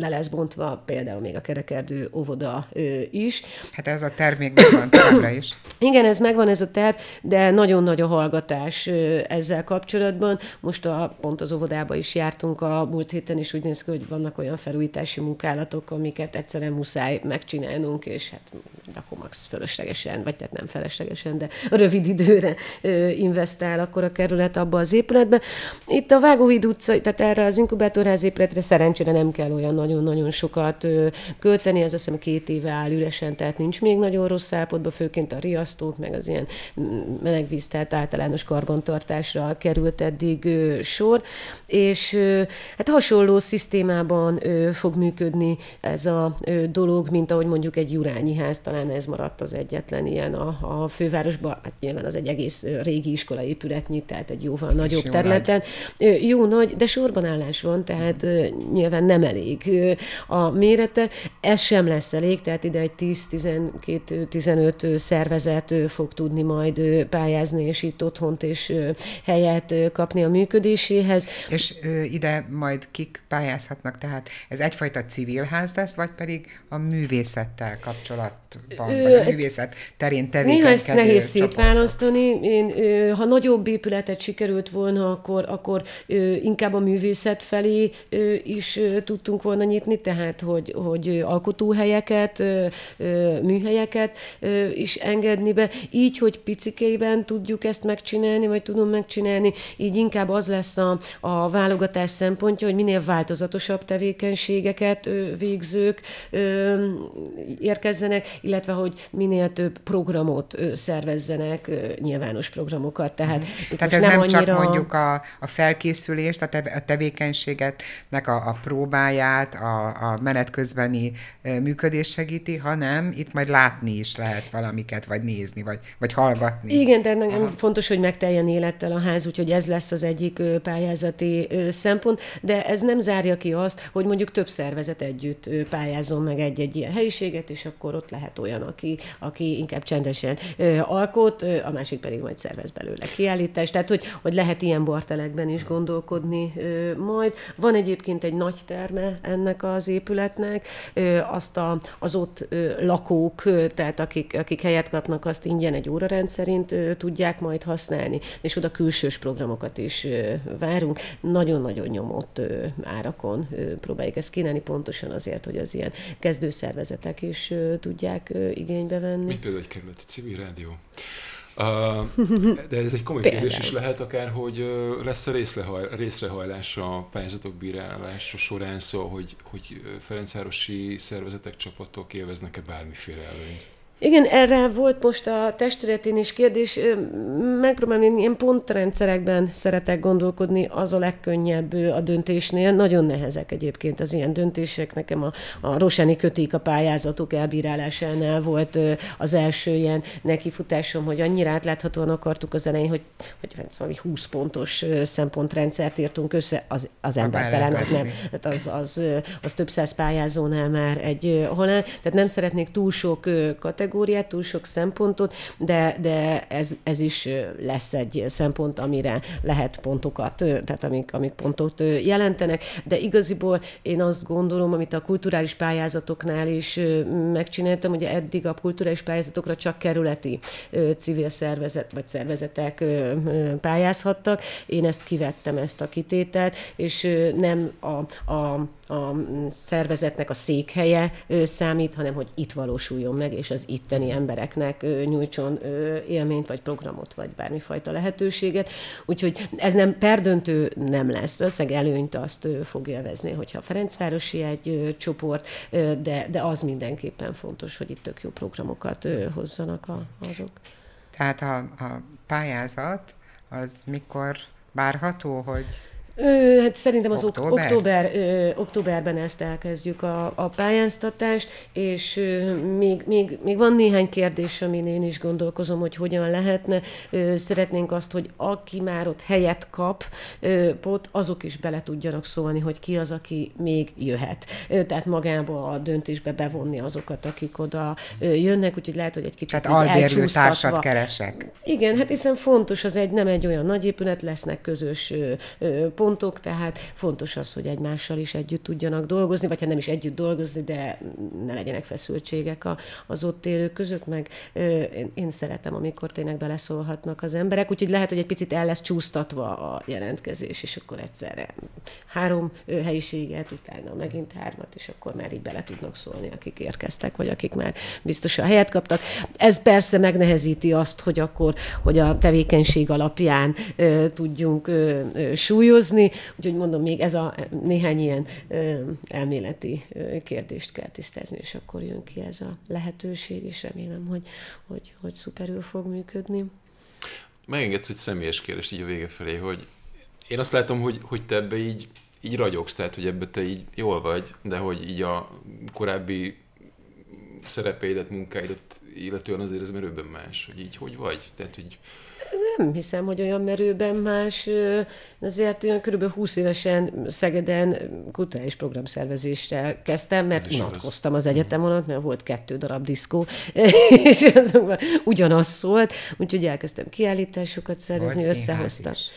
le lesz bontva, például még a kerekerdő óvoda is. Hát ez a terv még megvan továbbra is. Igen, ez megvan ez a terv, de nagyon nagy a hallgatás ezzel kapcsolatban. Most a, pont az óvodába is jártunk a múlt héten, és úgy néz ki, hogy vannak olyan felújítási munkálatok, amiket egyszerűen muszáj megcsinálnunk, és hát akkor max fölöslegesen, vagy tehát nem feleslegesen, de rövid időre investál akkor a kerület abba az épületbe. Itt a Vágóhíd utca, tehát erre az inkubátorház épületre szerencsére nem kell olyan nagyon-nagyon sokat költeni, az azt hiszem két éve áll üresen, tehát nincs még nagyon rossz állapotban, főként a riasztók, meg az ilyen melegvíz, tehát általános karbantartásra került eddig sor, és hát hasonló szisztémában fog működni ez a dolog, mint ahogy mondjuk egy Jurányi ház, talán ez maradt az egyetlen ilyen a, a fővárosban, hát nyilván az egy egész régi iskola épületnyi, tehát egy jóval nagyobb jó területen. Nagy. Jó nagy, de sorban állás van, tehát nyilván nem elég a mérete. Ez sem lesz elég, tehát ide egy 10-12-15 szervezet fog tudni majd pályázni, és itt otthont és helyet kapni a működéséhez. És ide majd kik pályázhatnak, tehát ez egyfajta civil ház lesz, vagy pedig a művészettel kapcsolatban, vagy a művészet terén tevékenykedő Néha ezt nehéz szétválasztani. Én, ha nagyobb épületet sikerült volna, akkor, akkor inkább a művészet felé is tudtunk volna nyitni, tehát hogy, hogy alkotóhelyeket, műhelyeket is engedni be. Így, hogy picikében tudjuk ezt megcsinálni, vagy tudom megcsinálni, így inkább az lesz a, a válogatás szempontja, hogy minél változatosabb tevékenységeket végzők érkezzenek, illetve hogy minél több programot szervezzenek, nyilvános programokat. Tehát, mm. Tehát ez nem, nem annyira... csak mondjuk a, a felkészülést, a, te, a tevékenységetnek a, a próbáját, a, a menet közbeni működés segíti, hanem itt majd látni is lehet valamiket, vagy nézni, vagy, vagy hallgatni. Igen, de nekem Aha. fontos, hogy megteljen élettel a ház, úgyhogy ez lesz az egyik pályázati szempont, de ez nem zárja ki azt, hogy mondjuk több szervezet együtt pályázom meg egy-egy ilyen helyiséget, és akkor ott lehet olyan, aki, aki inkább csendesen alkot, a másik pedig majd szervez belőle kiállítást. Tehát, hogy, hogy lehet ilyen bortelekben is gondolkodni majd. Van egyébként egy nagy terme ennek az épületnek, azt a, az ott lakók, tehát akik, akik helyet kapnak, azt ingyen egy óra rendszerint tudják majd használni, és oda külsős programokat is várunk. Nagyon-nagyon nyomott árakon próbáljuk ezt kínálni, pontosan azért, hogy az ilyen kezdőszervezetek is tudják igénybe venni. Mint például egy kerületi civil rádió. De ez egy komoly kérdés is lehet akár, hogy lesz a részrehajlás a pályázatok bírálása során szó, hogy, hogy Ferencvárosi szervezetek, csapatok élveznek-e bármiféle előnyt? Igen, erre volt most a testületén is kérdés. Megpróbálom, én ilyen pontrendszerekben szeretek gondolkodni, az a legkönnyebb a döntésnél. Nagyon nehezek egyébként az ilyen döntések. Nekem a, a Rosáni köték a pályázatok elbírálásánál volt az első ilyen nekifutásom, hogy annyira átláthatóan akartuk az elején, hogy, hogy valami 20 pontos szempontrendszert írtunk össze, az, az embertelen, az nem. Tehát az, az, az több száz pályázónál már egy halál. Tehát nem szeretnék túl sok kategóriát, kategóriát, túl sok szempontot, de, de ez, ez is lesz egy szempont, amire lehet pontokat, tehát amik, amik pontot jelentenek, de igaziból én azt gondolom, amit a kulturális pályázatoknál is megcsináltam, ugye eddig a kulturális pályázatokra csak kerületi civil szervezet vagy szervezetek pályázhattak. Én ezt kivettem, ezt a kitételt, és nem a, a a szervezetnek a székhelye számít, hanem hogy itt valósuljon meg, és az itteni embereknek nyújtson élményt, vagy programot, vagy bármifajta lehetőséget. Úgyhogy ez nem perdöntő nem lesz. Összeg előnyt azt fog élvezni, hogyha Ferencvárosi egy csoport, de, de az mindenképpen fontos, hogy itt tök jó programokat hozzanak a, azok. Tehát a, a pályázat az mikor várható, hogy Ö, hát szerintem az október, október ö, októberben ezt elkezdjük a, a pályáztatást, és ö, még, még, még van néhány kérdés, amin én is gondolkozom, hogy hogyan lehetne. Ö, szeretnénk azt, hogy aki már ott helyet kap, ö, pot, azok is bele tudjanak szólni, hogy ki az, aki még jöhet. Ö, tehát magába a döntésbe bevonni azokat, akik oda ö, jönnek, úgyhogy lehet, hogy egy kicsit Tehát albérlő társat keresek. Igen, hát hiszen fontos, az egy nem egy olyan nagy épület, lesznek közös ö, ö, pontok, tehát fontos az, hogy egymással is együtt tudjanak dolgozni, vagy ha nem is együtt dolgozni, de ne legyenek feszültségek a, az ott élők között, meg én, szeretem, amikor tényleg beleszólhatnak az emberek, úgyhogy lehet, hogy egy picit el lesz csúsztatva a jelentkezés, és akkor egyszerre három helyiséget, utána megint hármat, és akkor már így bele tudnak szólni, akik érkeztek, vagy akik már biztosan helyet kaptak. Ez persze megnehezíti azt, hogy akkor, hogy a tevékenység alapján tudjunk súlyozni, Úgyhogy mondom, még ez a néhány ilyen elméleti kérdést kell tisztázni, és akkor jön ki ez a lehetőség, és remélem, hogy, hogy, hogy szuperül fog működni. Megengedsz egy személyes kérdést így a vége felé, hogy én azt látom, hogy, hogy te ebbe így, így ragyogsz, tehát hogy ebbe te így jól vagy, de hogy így a korábbi szerepeidet, munkáidat illetően azért ez merőben más, hogy így hogy vagy? Tehát, hogy nem hiszem, hogy olyan merőben más. Azért olyan kb. 20 évesen Szegeden kulturális programszervezéssel kezdtem, mert unatkoztam az egyetem alatt, mert volt kettő darab diszkó, és azokban ugyanaz szólt, úgyhogy elkezdtem kiállításokat szervezni, összehoztam. Is.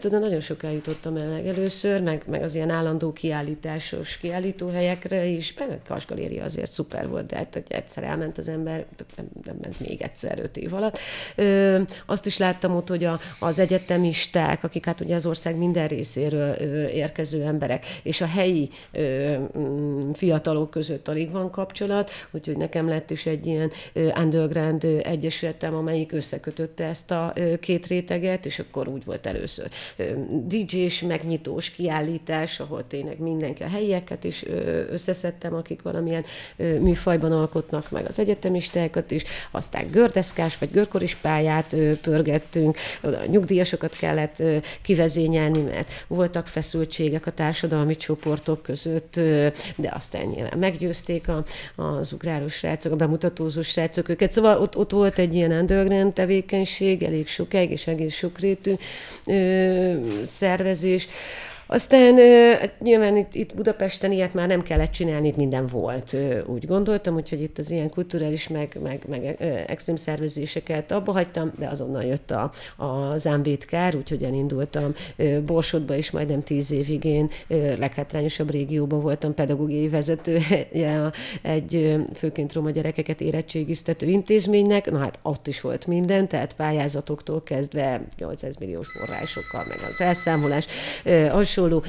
Tudom, nagyon sokáig jutottam el először, meg, meg az ilyen állandó kiállításos kiállítóhelyekre is, meg a Kasgaléria azért szuper volt, de hát, hogy egyszer elment az ember, nem, nem ment még egyszer öt év alatt. Ö, azt is láttam ott, hogy a, az egyetemisták, akik hát ugye az ország minden részéről ö, érkező emberek, és a helyi ö, mm, fiatalok között alig van kapcsolat, úgyhogy nekem lett is egy ilyen ö, underground egyesületem, amelyik összekötötte ezt a két réteget, és akkor úgy volt először DJ-s, megnyitós kiállítás, ahol tényleg mindenki a helyieket is összeszedtem, akik valamilyen műfajban alkotnak meg az egyetemistákat is, aztán gördeszkás vagy görkoris pályát pörgettünk, nyugdíjasokat kellett kivezényelni, mert voltak feszültségek a társadalmi csoportok között, de aztán nyilván meggyőzték a, az ugráros srácok, a bemutatózó srácok őket. Szóval ott, ott volt egy ilyen underground tevékenység, elég sokáig és egész sokrétű szervezés. Aztán hát nyilván itt, itt Budapesten ilyet már nem kellett csinálni, itt minden volt, úgy gondoltam, úgyhogy itt az ilyen kulturális, meg, meg, meg extrém szervezéseket abba hagytam, de azonnal jött a, a zámbétkár, úgyhogy elindultam Borsodba is majdnem tíz évig én leghátrányosabb régióban voltam pedagógiai vezetője egy főként roma gyerekeket érettségiztető intézménynek, na hát ott is volt minden, tehát pályázatoktól kezdve 800 milliós forrásokkal, meg az elszámolás, hasonló,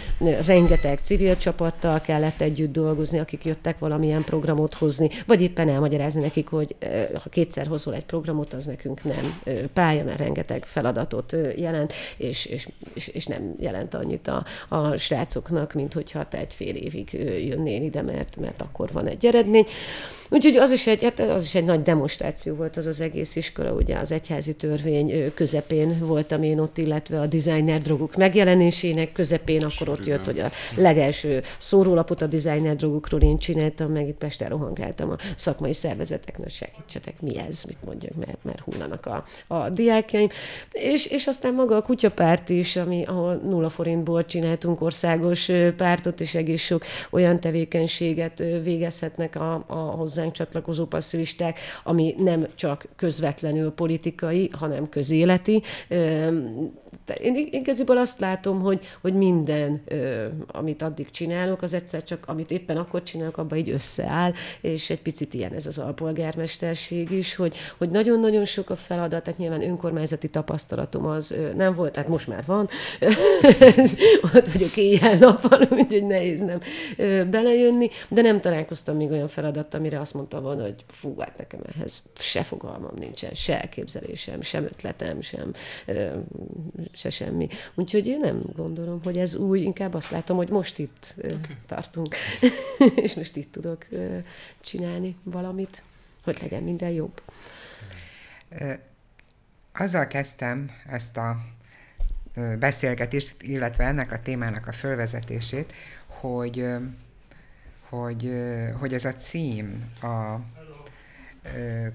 rengeteg civil csapattal kellett együtt dolgozni, akik jöttek valamilyen programot hozni, vagy éppen elmagyarázni nekik, hogy ha kétszer hozol egy programot, az nekünk nem pálya, mert rengeteg feladatot jelent, és, és, és, nem jelent annyit a, a srácoknak, mint hogyha te egy fél évig jönnél ide, mert, mert akkor van egy eredmény. Úgyhogy az is, egy, hát az is egy nagy demonstráció volt az az egész iskola, ugye az egyházi törvény közepén voltam én ott, illetve a designer drogok megjelenésének közepén, akkor ott jött, hogy a legelső szórólapot a designer drogokról én csináltam, meg itt Pesten rohangáltam a szakmai szervezeteknek, segítsetek, mi ez, mit mondjak, mert, mert hullanak a, a diákjaim. És, és aztán maga a kutyapárt is, ami, ahol nulla forintból csináltunk országos pártot, és egész sok olyan tevékenységet végezhetnek a, a hozzánk csatlakozó passzivisták, ami nem csak közvetlenül politikai, hanem közéleti. Én igazából azt látom, hogy, hogy minden, amit addig csinálok, az egyszer csak, amit éppen akkor csinálok, abban így összeáll, és egy picit ilyen ez az alpolgármesterség is, hogy, hogy nagyon-nagyon sok a feladat, tehát nyilván önkormányzati tapasztalatom az nem volt, tehát most már van, ott vagyok éjjel-nappal, úgyhogy nehéz nem belejönni, de nem találkoztam még olyan feladat, amire azt mondtam volna, hogy fú, hát nekem ehhez se fogalmam nincsen, se elképzelésem, sem ötletem, sem se semmi. Úgyhogy én nem gondolom, hogy ez új, inkább azt látom, hogy most itt okay. tartunk, és most itt tudok csinálni valamit, hogy legyen minden jobb. Azzal kezdtem ezt a beszélgetést, illetve ennek a témának a fölvezetését, hogy, hogy, hogy ez a cím a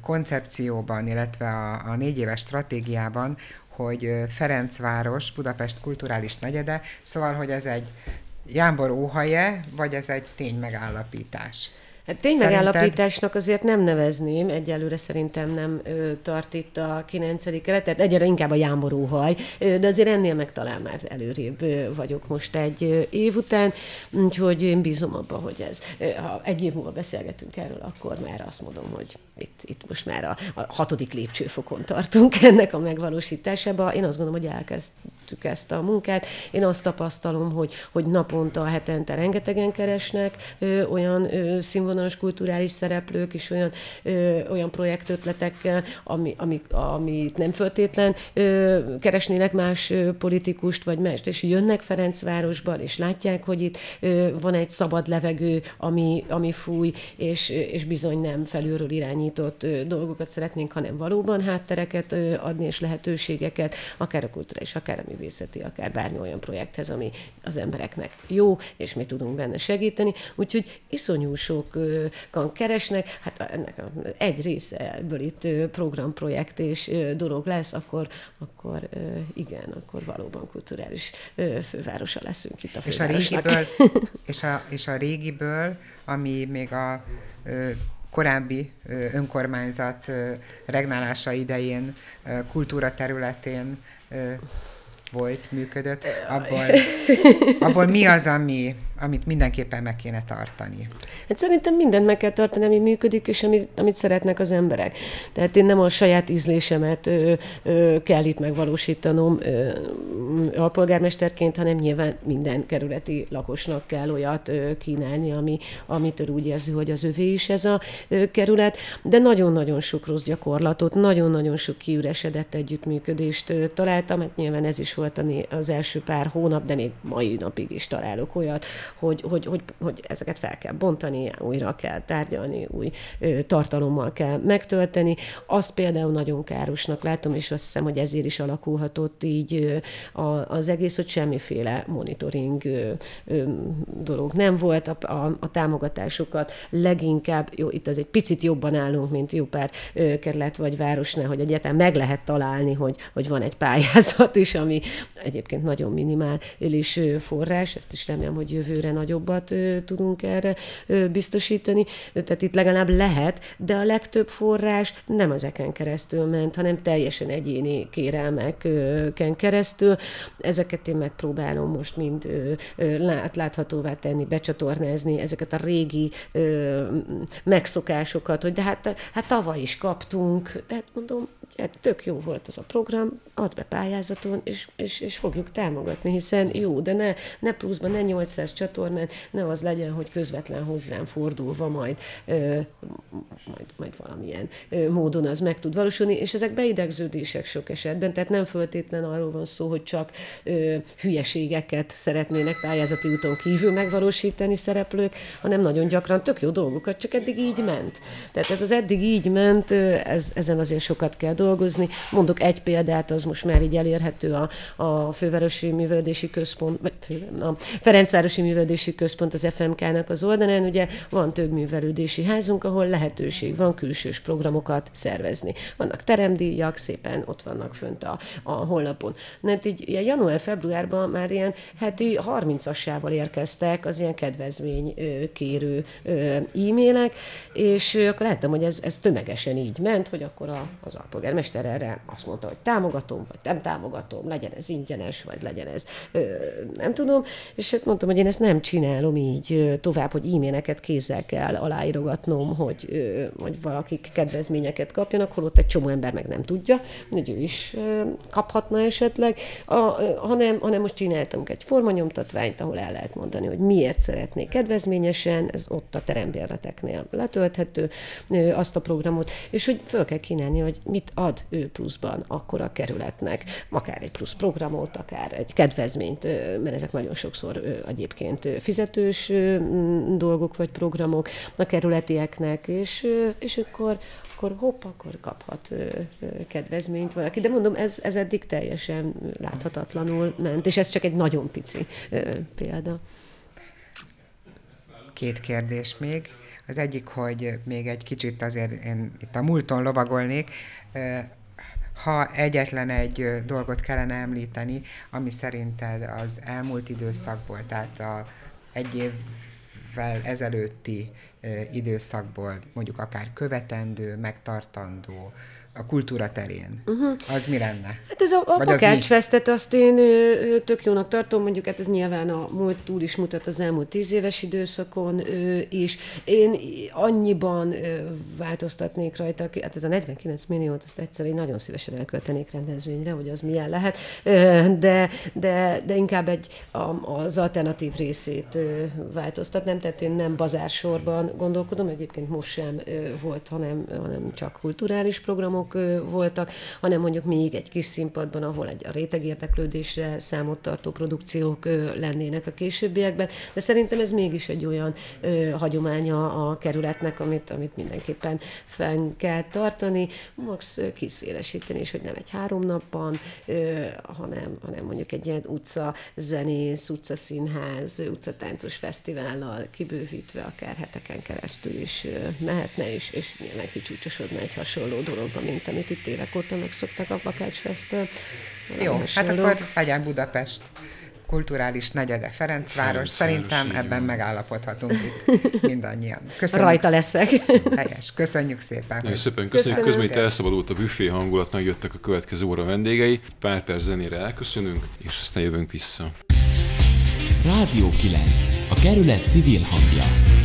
koncepcióban, illetve a, a négy éves stratégiában, hogy Ferencváros, Budapest kulturális negyede, szóval, hogy ez egy Jámbor óhaje, vagy ez egy tény megállapítás? Hát ténymegállapításnak azért nem nevezném, egyelőre szerintem nem ö, tart itt a 9. keret, tehát egyre inkább a jámboróhaj, de azért ennél meg talán már előrébb vagyok most egy év után, úgyhogy én bízom abba, hogy ez, ha egy év múlva beszélgetünk erről, akkor már azt mondom, hogy itt, itt most már a, a hatodik lépcsőfokon tartunk ennek a megvalósításába. Én azt gondolom, hogy elkezdtük ezt a munkát. Én azt tapasztalom, hogy, hogy naponta, hetente rengetegen keresnek ö, olyan ö, színvonalas színvonalas kulturális szereplők is olyan, ö, olyan projektötletekkel, ami, ami, amit nem föltétlen ö, keresnének más ö, politikust vagy mást, és jönnek Ferencvárosban, és látják, hogy itt ö, van egy szabad levegő, ami, ami fúj, és, és bizony nem felülről irányított ö, dolgokat szeretnénk, hanem valóban háttereket ö, adni, és lehetőségeket, akár a kulturális, akár a művészeti, akár bármi olyan projekthez, ami az embereknek jó, és mi tudunk benne segíteni. Úgyhogy iszonyú sok keresnek, hát ennek egy része ebből itt programprojekt és dolog lesz, akkor, akkor igen, akkor valóban kulturális fővárosa leszünk itt a és a régiből, és a, és a régiből, ami még a korábbi önkormányzat regnálása idején kultúra területén volt, működött, abból, abból mi az, ami, amit mindenképpen meg kéne tartani? Hát szerintem mindent meg kell tartani, ami működik, és amit, amit szeretnek az emberek. Tehát én nem a saját ízlésemet ö, ö, kell itt megvalósítanom ö, alpolgármesterként, hanem nyilván minden kerületi lakosnak kell olyat ö, kínálni, ami, amitől úgy érzi, hogy az övé is ez a ö, kerület, de nagyon-nagyon sok rossz gyakorlatot, nagyon-nagyon sok kiüresedett együttműködést ö, találtam, mert nyilván ez is volt az első pár hónap, de még mai napig is találok olyat, hogy, hogy, hogy, hogy ezeket fel kell bontani, újra kell tárgyalni, új tartalommal kell megtölteni. Azt például nagyon károsnak látom, és azt hiszem, hogy ezért is alakulhatott így az egész, hogy semmiféle monitoring dolog nem volt. A, a, a támogatásokat leginkább, jó, itt az egy picit jobban állunk, mint jó pár kerület vagy városnál, hogy egyáltalán meg lehet találni, hogy, hogy van egy pályázat is, ami egyébként nagyon minimális forrás, ezt is remélem, hogy jövőre nagyobbat tudunk erre biztosítani. Tehát itt legalább lehet, de a legtöbb forrás nem ezeken keresztül ment, hanem teljesen egyéni kérelmeken keresztül. Ezeket én megpróbálom most mind láthatóvá tenni, becsatornázni, ezeket a régi megszokásokat, hogy de hát, hát tavaly is kaptunk, tehát mondom, tök jó volt az a program, add be pályázaton, és, és, és fogjuk támogatni, hiszen jó, de ne, ne pluszban, ne 800 csatornán, ne az legyen, hogy közvetlen hozzám fordulva majd, ö, majd, majd valamilyen ö, módon az meg tud valósulni, és ezek beidegződések sok esetben, tehát nem föltétlen arról van szó, hogy csak ö, hülyeségeket szeretnének pályázati úton kívül megvalósítani szereplők, hanem nagyon gyakran tök jó dolgokat, csak eddig így ment. Tehát ez az eddig így ment, ez, ezen azért sokat kell dolgozni. Mondok egy példát, az most már így elérhető a, a Fővárosi Művelődési Központ, vagy a Ferencvárosi Művelődési Központ az FMK-nak az oldalán, ugye van több művelődési házunk, ahol lehetőség van külsős programokat szervezni. Vannak teremdíjak, szépen ott vannak fönt a, a honlapon. Mert így ilyen január-februárban már ilyen heti 30-assával érkeztek az ilyen kedvezmény kérő e-mailek, és akkor láttam, hogy ez, ez tömegesen így ment, hogy akkor a, az alpolgármester erre azt mondta, hogy támogatom, vagy nem támogatom, legyen ez ingyenes, vagy legyen ez, ö, nem tudom, és hát mondtam, hogy én ezt nem csinálom így tovább, hogy e-maileket kézzel kell aláírogatnom, hogy, ö, hogy valakik kedvezményeket kapjanak, holott egy csomó ember meg nem tudja, hogy ő is ö, kaphatna esetleg, a, ö, hanem, hanem most csináltam egy formanyomtatványt, ahol el lehet mondani, hogy miért szeretnék kedvezményesen, ez ott a terembérleteknél letölthető, ö, azt a programot, és hogy föl kell kínálni, hogy mit ad ő pluszban akkor a kerületnek, akár egy plusz programot, akár egy kedvezményt, mert ezek nagyon sokszor egyébként fizetős dolgok vagy programok a kerületieknek, és, és akkor, akkor hopp, akkor kaphat kedvezményt valaki. De mondom, ez, ez eddig teljesen láthatatlanul ment, és ez csak egy nagyon pici példa. Két kérdés még. Az egyik, hogy még egy kicsit azért én itt a múlton lovagolnék, ha egyetlen egy dolgot kellene említeni, ami szerinted az elmúlt időszakból, tehát a egy évvel ezelőtti időszakból, mondjuk akár követendő, megtartandó, a kultúra terén, uh-huh. az mi lenne? Hát ez a, a Pakácsfesztet azt én ö, tök jónak tartom, mondjuk hát ez nyilván a múlt túl is mutat az elmúlt tíz éves időszakon ö, is. Én annyiban ö, változtatnék rajta, hát ez a 49 milliót, azt egyszer én nagyon szívesen elköltenék rendezvényre, hogy az milyen lehet, ö, de, de, de inkább egy a, az alternatív részét ö, változtatnám, tehát én nem bazársorban gondolkodom, egyébként most sem ö, volt, hanem, hanem csak kulturális programok, programok voltak, hanem mondjuk még egy kis színpadban, ahol egy a réteg érdeklődésre számot tartó produkciók lennének a későbbiekben, de szerintem ez mégis egy olyan ö, hagyománya a kerületnek, amit, amit mindenképpen fenn kell tartani, max kiszélesíteni, és hogy nem egy három napban, hanem, hanem mondjuk egy ilyen utca zenész, utca színház, utca táncos fesztivállal kibővítve akár heteken keresztül is mehetne, és, és nyilván kicsúcsosodna egy hasonló dologba, mint amit itt évek óta megszoktak a Bakácsfesztől. Jó, hasonló. hát akkor legyen Budapest kulturális negyede Ferencváros. Ferencváros Szerintem ebben megállapodhatunk itt mindannyian. Köszönjük Rajta leszek. Helyes. Köszönjük szépen. Nagyon szépen köszönjük. Közben itt elszabadult a büfé hangulat, megjöttek a következő óra vendégei. Pár perc zenére elköszönünk, és aztán jövünk vissza. Rádió 9. A kerület civil hangja.